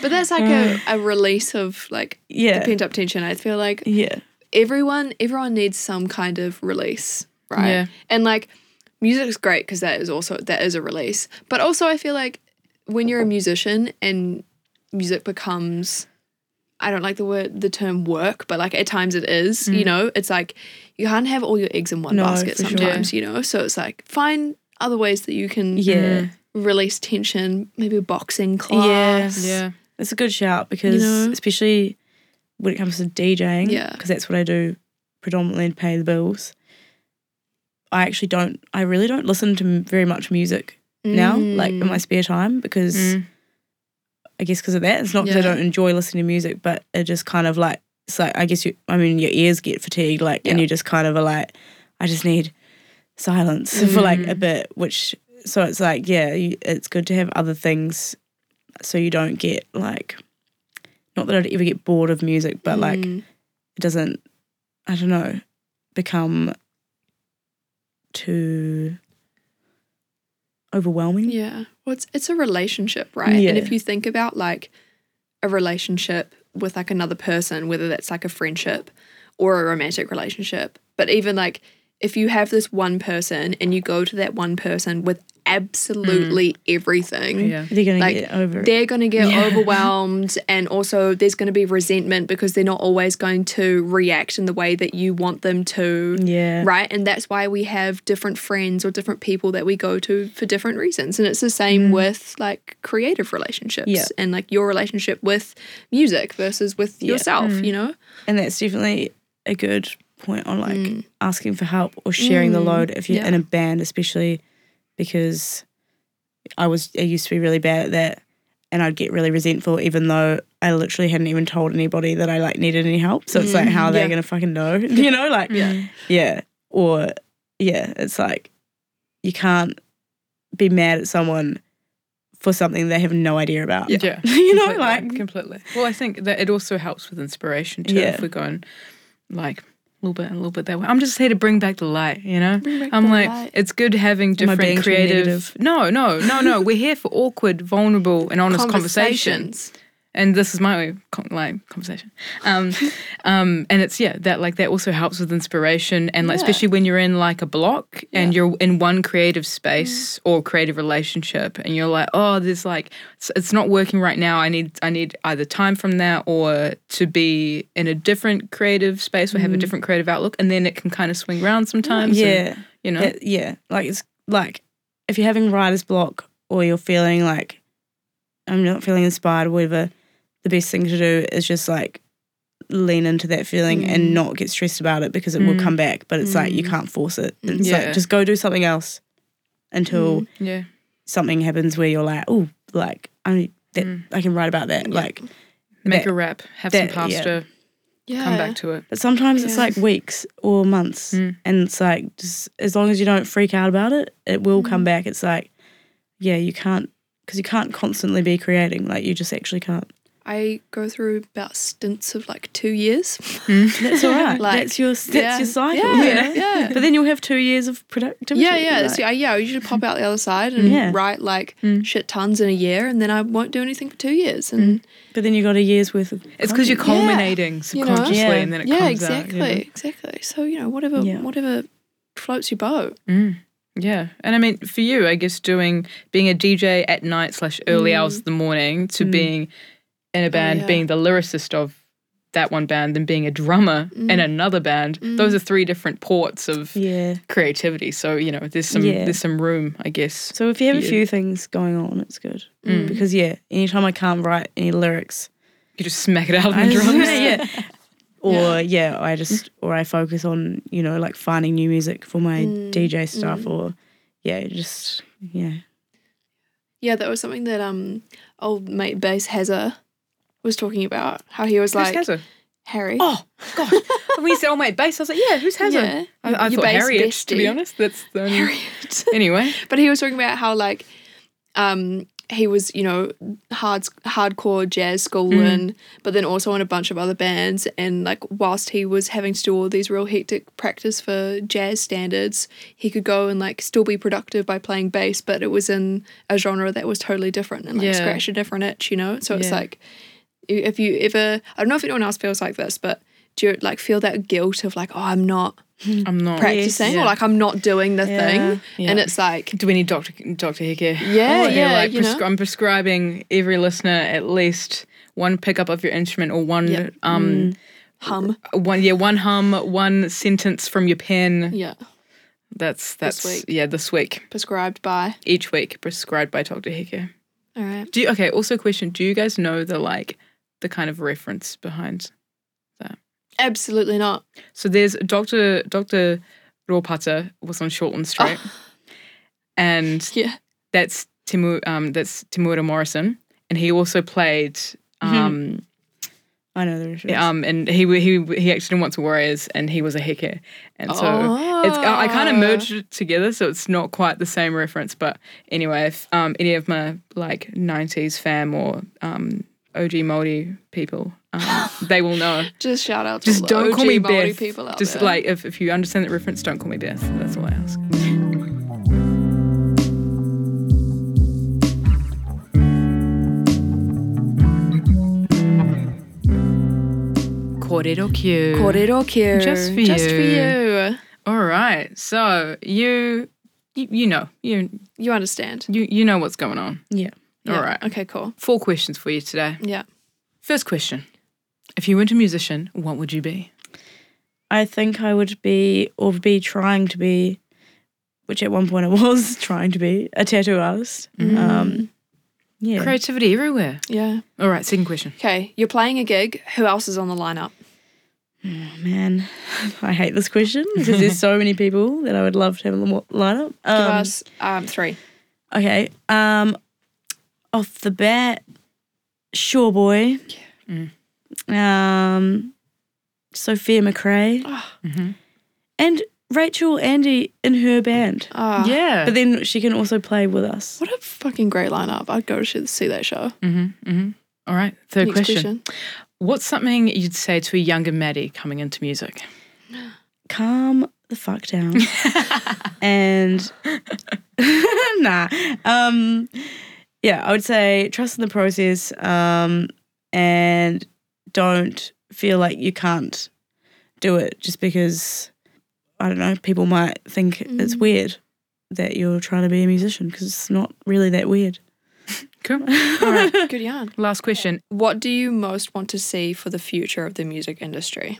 But that's like a, a release of like Yeah. pent up tension. I feel like Yeah. everyone everyone needs some kind of release, right? Yeah. And like music's great because that is also that is a release. But also I feel like when you're a musician and music becomes I don't like the word the term work, but like at times it is, you know, it's like you can't have all your eggs in one No, basket for sure. sometimes, you know. So it's like find other ways that you can Yeah. release tension, maybe a boxing class. Yeah. It's a good shout because know? especially when it comes to DJing, Yeah. because that's what I do predominantly to pay the bills. I actually don't. I really don't listen to very much music now, like in my spare time, because Mm. I guess because of that. It's not because I don't enjoy listening to music, but it just kind of like it's like I guess you. I mean, your ears get fatigued, like, and you just kind of are like, I just need silence for like a bit. Which so it's like yeah, you, it's good to have other things, so you don't get like. Not that I'd ever get bored of music, but like Mm. it doesn't. I don't know, become too overwhelming. Yeah. Well, it's it's a relationship, right? Yeah. And if you think about like a relationship with like another person, whether that's like a friendship or a romantic relationship, but even like if you have this one person and you go to that one person with absolutely everything, Yeah. They're gonna Like, get over it. they're going to get overwhelmed and also there's going to be resentment because they're not always going to react in the way that you want them to Yeah. right and that's why we have different friends or different people that we go to for different reasons and it's the same with like creative relationships Mm. Yeah. and like your relationship with music versus with Yeah. Mm. yourself you know and that's definitely a good point on like Mm. asking for help or sharing the Mm, load if you're yeah. in a band, especially because I was I used to be really bad at that and I'd get really resentful even though I literally hadn't even told anybody that I like needed any help. So it's like Mm, how are they yeah. gonna fucking know? You know, like Yeah. yeah. Or yeah, it's like you can't be mad at someone for something they have no idea about. Yeah. you know, Completely, like completely. Well, I think that it also helps with inspiration too. Yeah. If we're going like a little bit, and a little bit that way. I'm just here to bring back the light. You know. I'm like, light. it's good having Am I being different creative. No, no, no, no. We're here for awkward, vulnerable, and honest conversations. Conversations. And this is my way, con- like conversation. Um, um, and it's yeah, that like that also helps with inspiration, and like Yeah. especially when you're in like a block and you're in one creative space or creative relationship, and you're like, oh, there's like it's, it's not working right now. I need I need either time from that or to be in a different creative space or have a different creative outlook, and then it can kind of swing around sometimes. and, yeah. you know. It- yeah, like it's like if you're having writer's block or you're feeling like I'm not feeling inspired or whatever, the best thing to do is just like lean into that feeling Mm. and not get stressed about it because it will Mm. come back. But it's like you Mm. can't force it. It's Yeah. like just go do something else until yeah. something happens where you're like, oh, like I that Mm. I can write about that. Yeah. Like, Make that- a wrap, have that- some pasta, Yeah. come back to it. but sometimes it's like weeks or months, Mm. and it's like just as long as you don't freak out about it, it will come Mm. back. It's like, yeah, you can't because you can't constantly be creating. Like you just actually can't. I go through about stints of like two years. That's all right. Like, that's your that's yeah. your cycle. Yeah, you know? yeah. But then you'll have two years of productivity. Yeah, yeah, like- so, uh, yeah. I usually pop out the other side and Yeah. write like Mm. shit tons in a year, and then I won't do anything for two years. And but then you got a year's worth of. It's because you're content. culminating you know? subconsciously, Yeah. and then it yeah, comes exactly, out. you know? exactly. So you know, whatever, Yeah. whatever floats your boat. Mm. Yeah, and I mean, for you, I guess doing being a DJ at night slash early Mm. hours of the morning to Mm. being in a band, yeah. being the lyricist of that one band, then being a drummer in Mm. another band. Those are three different ports of Yeah. creativity. So you know, there's some Yeah. there's some room, I guess. So if you have a few things going on, it's good. Mm. Because yeah, anytime I can't write any lyrics, You just smack it out on I the just- drums. yeah. Or yeah. I just or I focus on you know like finding new music for my Mm, DJ stuff or yeah just yeah Yeah, that was something that um old mate Bass Hazza was talking about. How he was like? Harry. Oh God! when you said "Oh mate, bass," I was like, "Yeah, who's Hazza?" Yeah, I, I your thought Harriet. To be honest, that's the only... Harriet. anyway. But he was talking about how like um he was, you know, hard hardcore jazz schooling, but then also in a bunch of other bands and like whilst he was having to do all these real hectic practice for jazz standards, he could go and like still be productive by playing bass, but it was in a genre that was totally different and like Yeah. scratch a different itch, you know? So it's Yeah. like if you ever I don't know if anyone else feels like this, but do you like feel that guilt of like, oh I'm not I'm not practicing Yeah. or like I'm not doing the Yeah. thing? Yeah. And it's like Do we need Doctor Doctor Heke? Yeah, yeah, Like you know. I'm prescribing every listener at least one pickup of your instrument or one Yeah. um hum. one yeah one hum one sentence from your pen. Yeah. That's that's week. yeah this week Prescribed by. each week prescribed by Doctor Heke. All right. Do you okay? Also, question: Do you guys know the like the kind of reference behind? That? Absolutely not. So there's Doctor Doctor Ropata was on Shortland Street, and Yeah. that's Timu um that's Temuera Morrison, and he also played um I know the reference. um and he he he actually did Once Warriors, and he was a Heke, and so. It's, I kind of Ah. merged it together, so it's not quite the same reference. But anyway, if um, any of my like '90s fam or um, OG Māori people, um, they will know. Just shout out to Just all the don't OG call me Māori Beth. people out Just there. like if, if you understand that reference, don't call me Beth. That's all I ask. Korero Q. Korero Q. Just for Just for you. you. All right. So you, you, you know, you, You understand. you, you know what's going on. yeah. All Yeah. right. Okay, cool. Four questions for you today. Yeah. First question: If you weren't a musician, what would you be? I think I would be or be trying to be, which at one point I was trying to be a tattoo artist. Mm. Um, yeah. Creativity everywhere. Yeah. All right. Second question: Okay. You're playing a gig. Who else is on the lineup? Oh, man, I hate this question because there's so many people that I would love to have in the mo- lineup. Give Um, us um, three. Okay. Um, off the bat, Sure Boy. Um, Sophia McRae Mhm. and Rachel Andy in her band. Ah, Yeah. But then she can also play with us. What a fucking great lineup. I'd go to see that show. hmm hmm All right. Third Next question. What's something you'd say to a younger Maddy coming into music? Calm the fuck down. and nah. Um, yeah, I would say trust in the process um, and don't feel like you can't do it just because, I don't know, people might think it's weird that you're trying to be a musician because it's not really that weird. Cool. All right. Good yarn. Last question. What do you most want to see for the future of the music industry?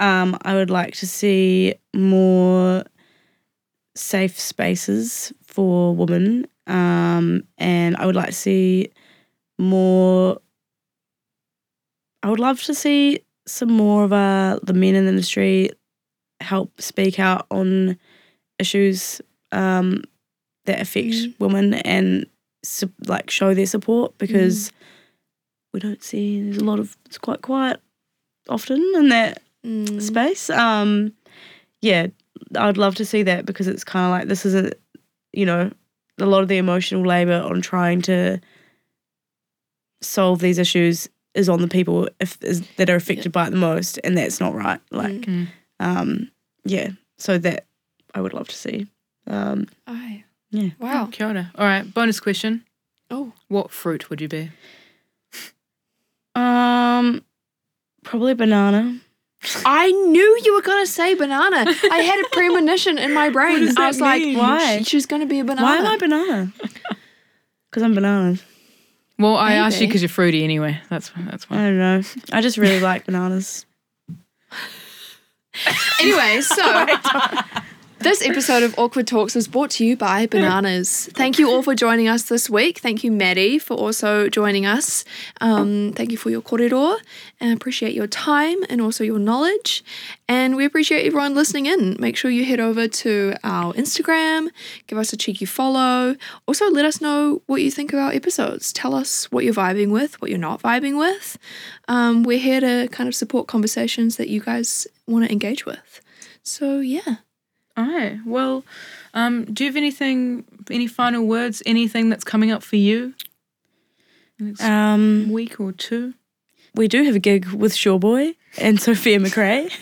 Um, I would like to see more safe spaces for women, um, and I would like to see more. I would love to see some more of uh, the men in the industry help speak out on issues um, that affect Mm. women and like show their support because we don't see there's a lot of it's quite quiet often in that Mm. space. Um, yeah, I'd love to see that because it's kind of like this is a, you know, a lot of the emotional labor on trying to solve these issues is on the people if is, that are affected by it the most, and that's not right. Like, Mm. um, yeah, so that I would love to see. Um, Aye. Yeah. Wow. Kia ora. All right. Bonus question. Oh. What fruit would you be? um, probably banana. I knew you were gonna say banana. I had a premonition in my brain. does I that was like. Why? She's gonna be a banana. Why am I banana? Because I'm bananas. Well, I asked you because you're fruity anyway. That's that's why. I don't know. I just really like bananas. Anyway, so this episode of Awkward Talks was brought to you by Bananas. Thank you all for joining us this week. Thank you, Maddy, for also joining us. Um, thank you for your kōrero and appreciate your time and also your knowledge. And we appreciate everyone listening in. Make sure you head over to our Instagram, give us a cheeky follow. Also, let us know what you think of our episodes. Tell us what you're vibing with, what you're not vibing with. Um, we're here to kind of support conversations that you guys want to engage with. So, yeah. All right. Well, um, do you have anything, any final words, anything that's coming up for you? Um, week or two? we do have a gig with Shawboy and Sophia McRae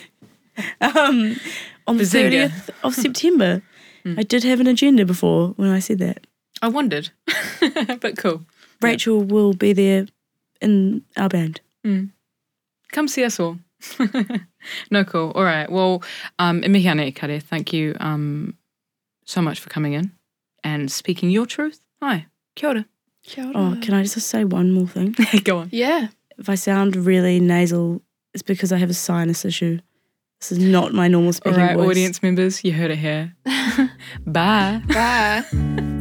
um, on the Bazinga. 30th of September. I did have an agenda before when I said that. I wondered, but cool. Rachel will be there in our band. Come see us all. no, cool. All right. Well, um, Emihane Kare, thank you um, so much for coming in and speaking your truth. Hi. Kia ora. Kia ora. Oh, can I just say one more thing? Go on. Yeah. if I sound really nasal, it's because I have a sinus issue. This is not my normal speaking right, voice. audience members, you heard it here. Bye. Bye.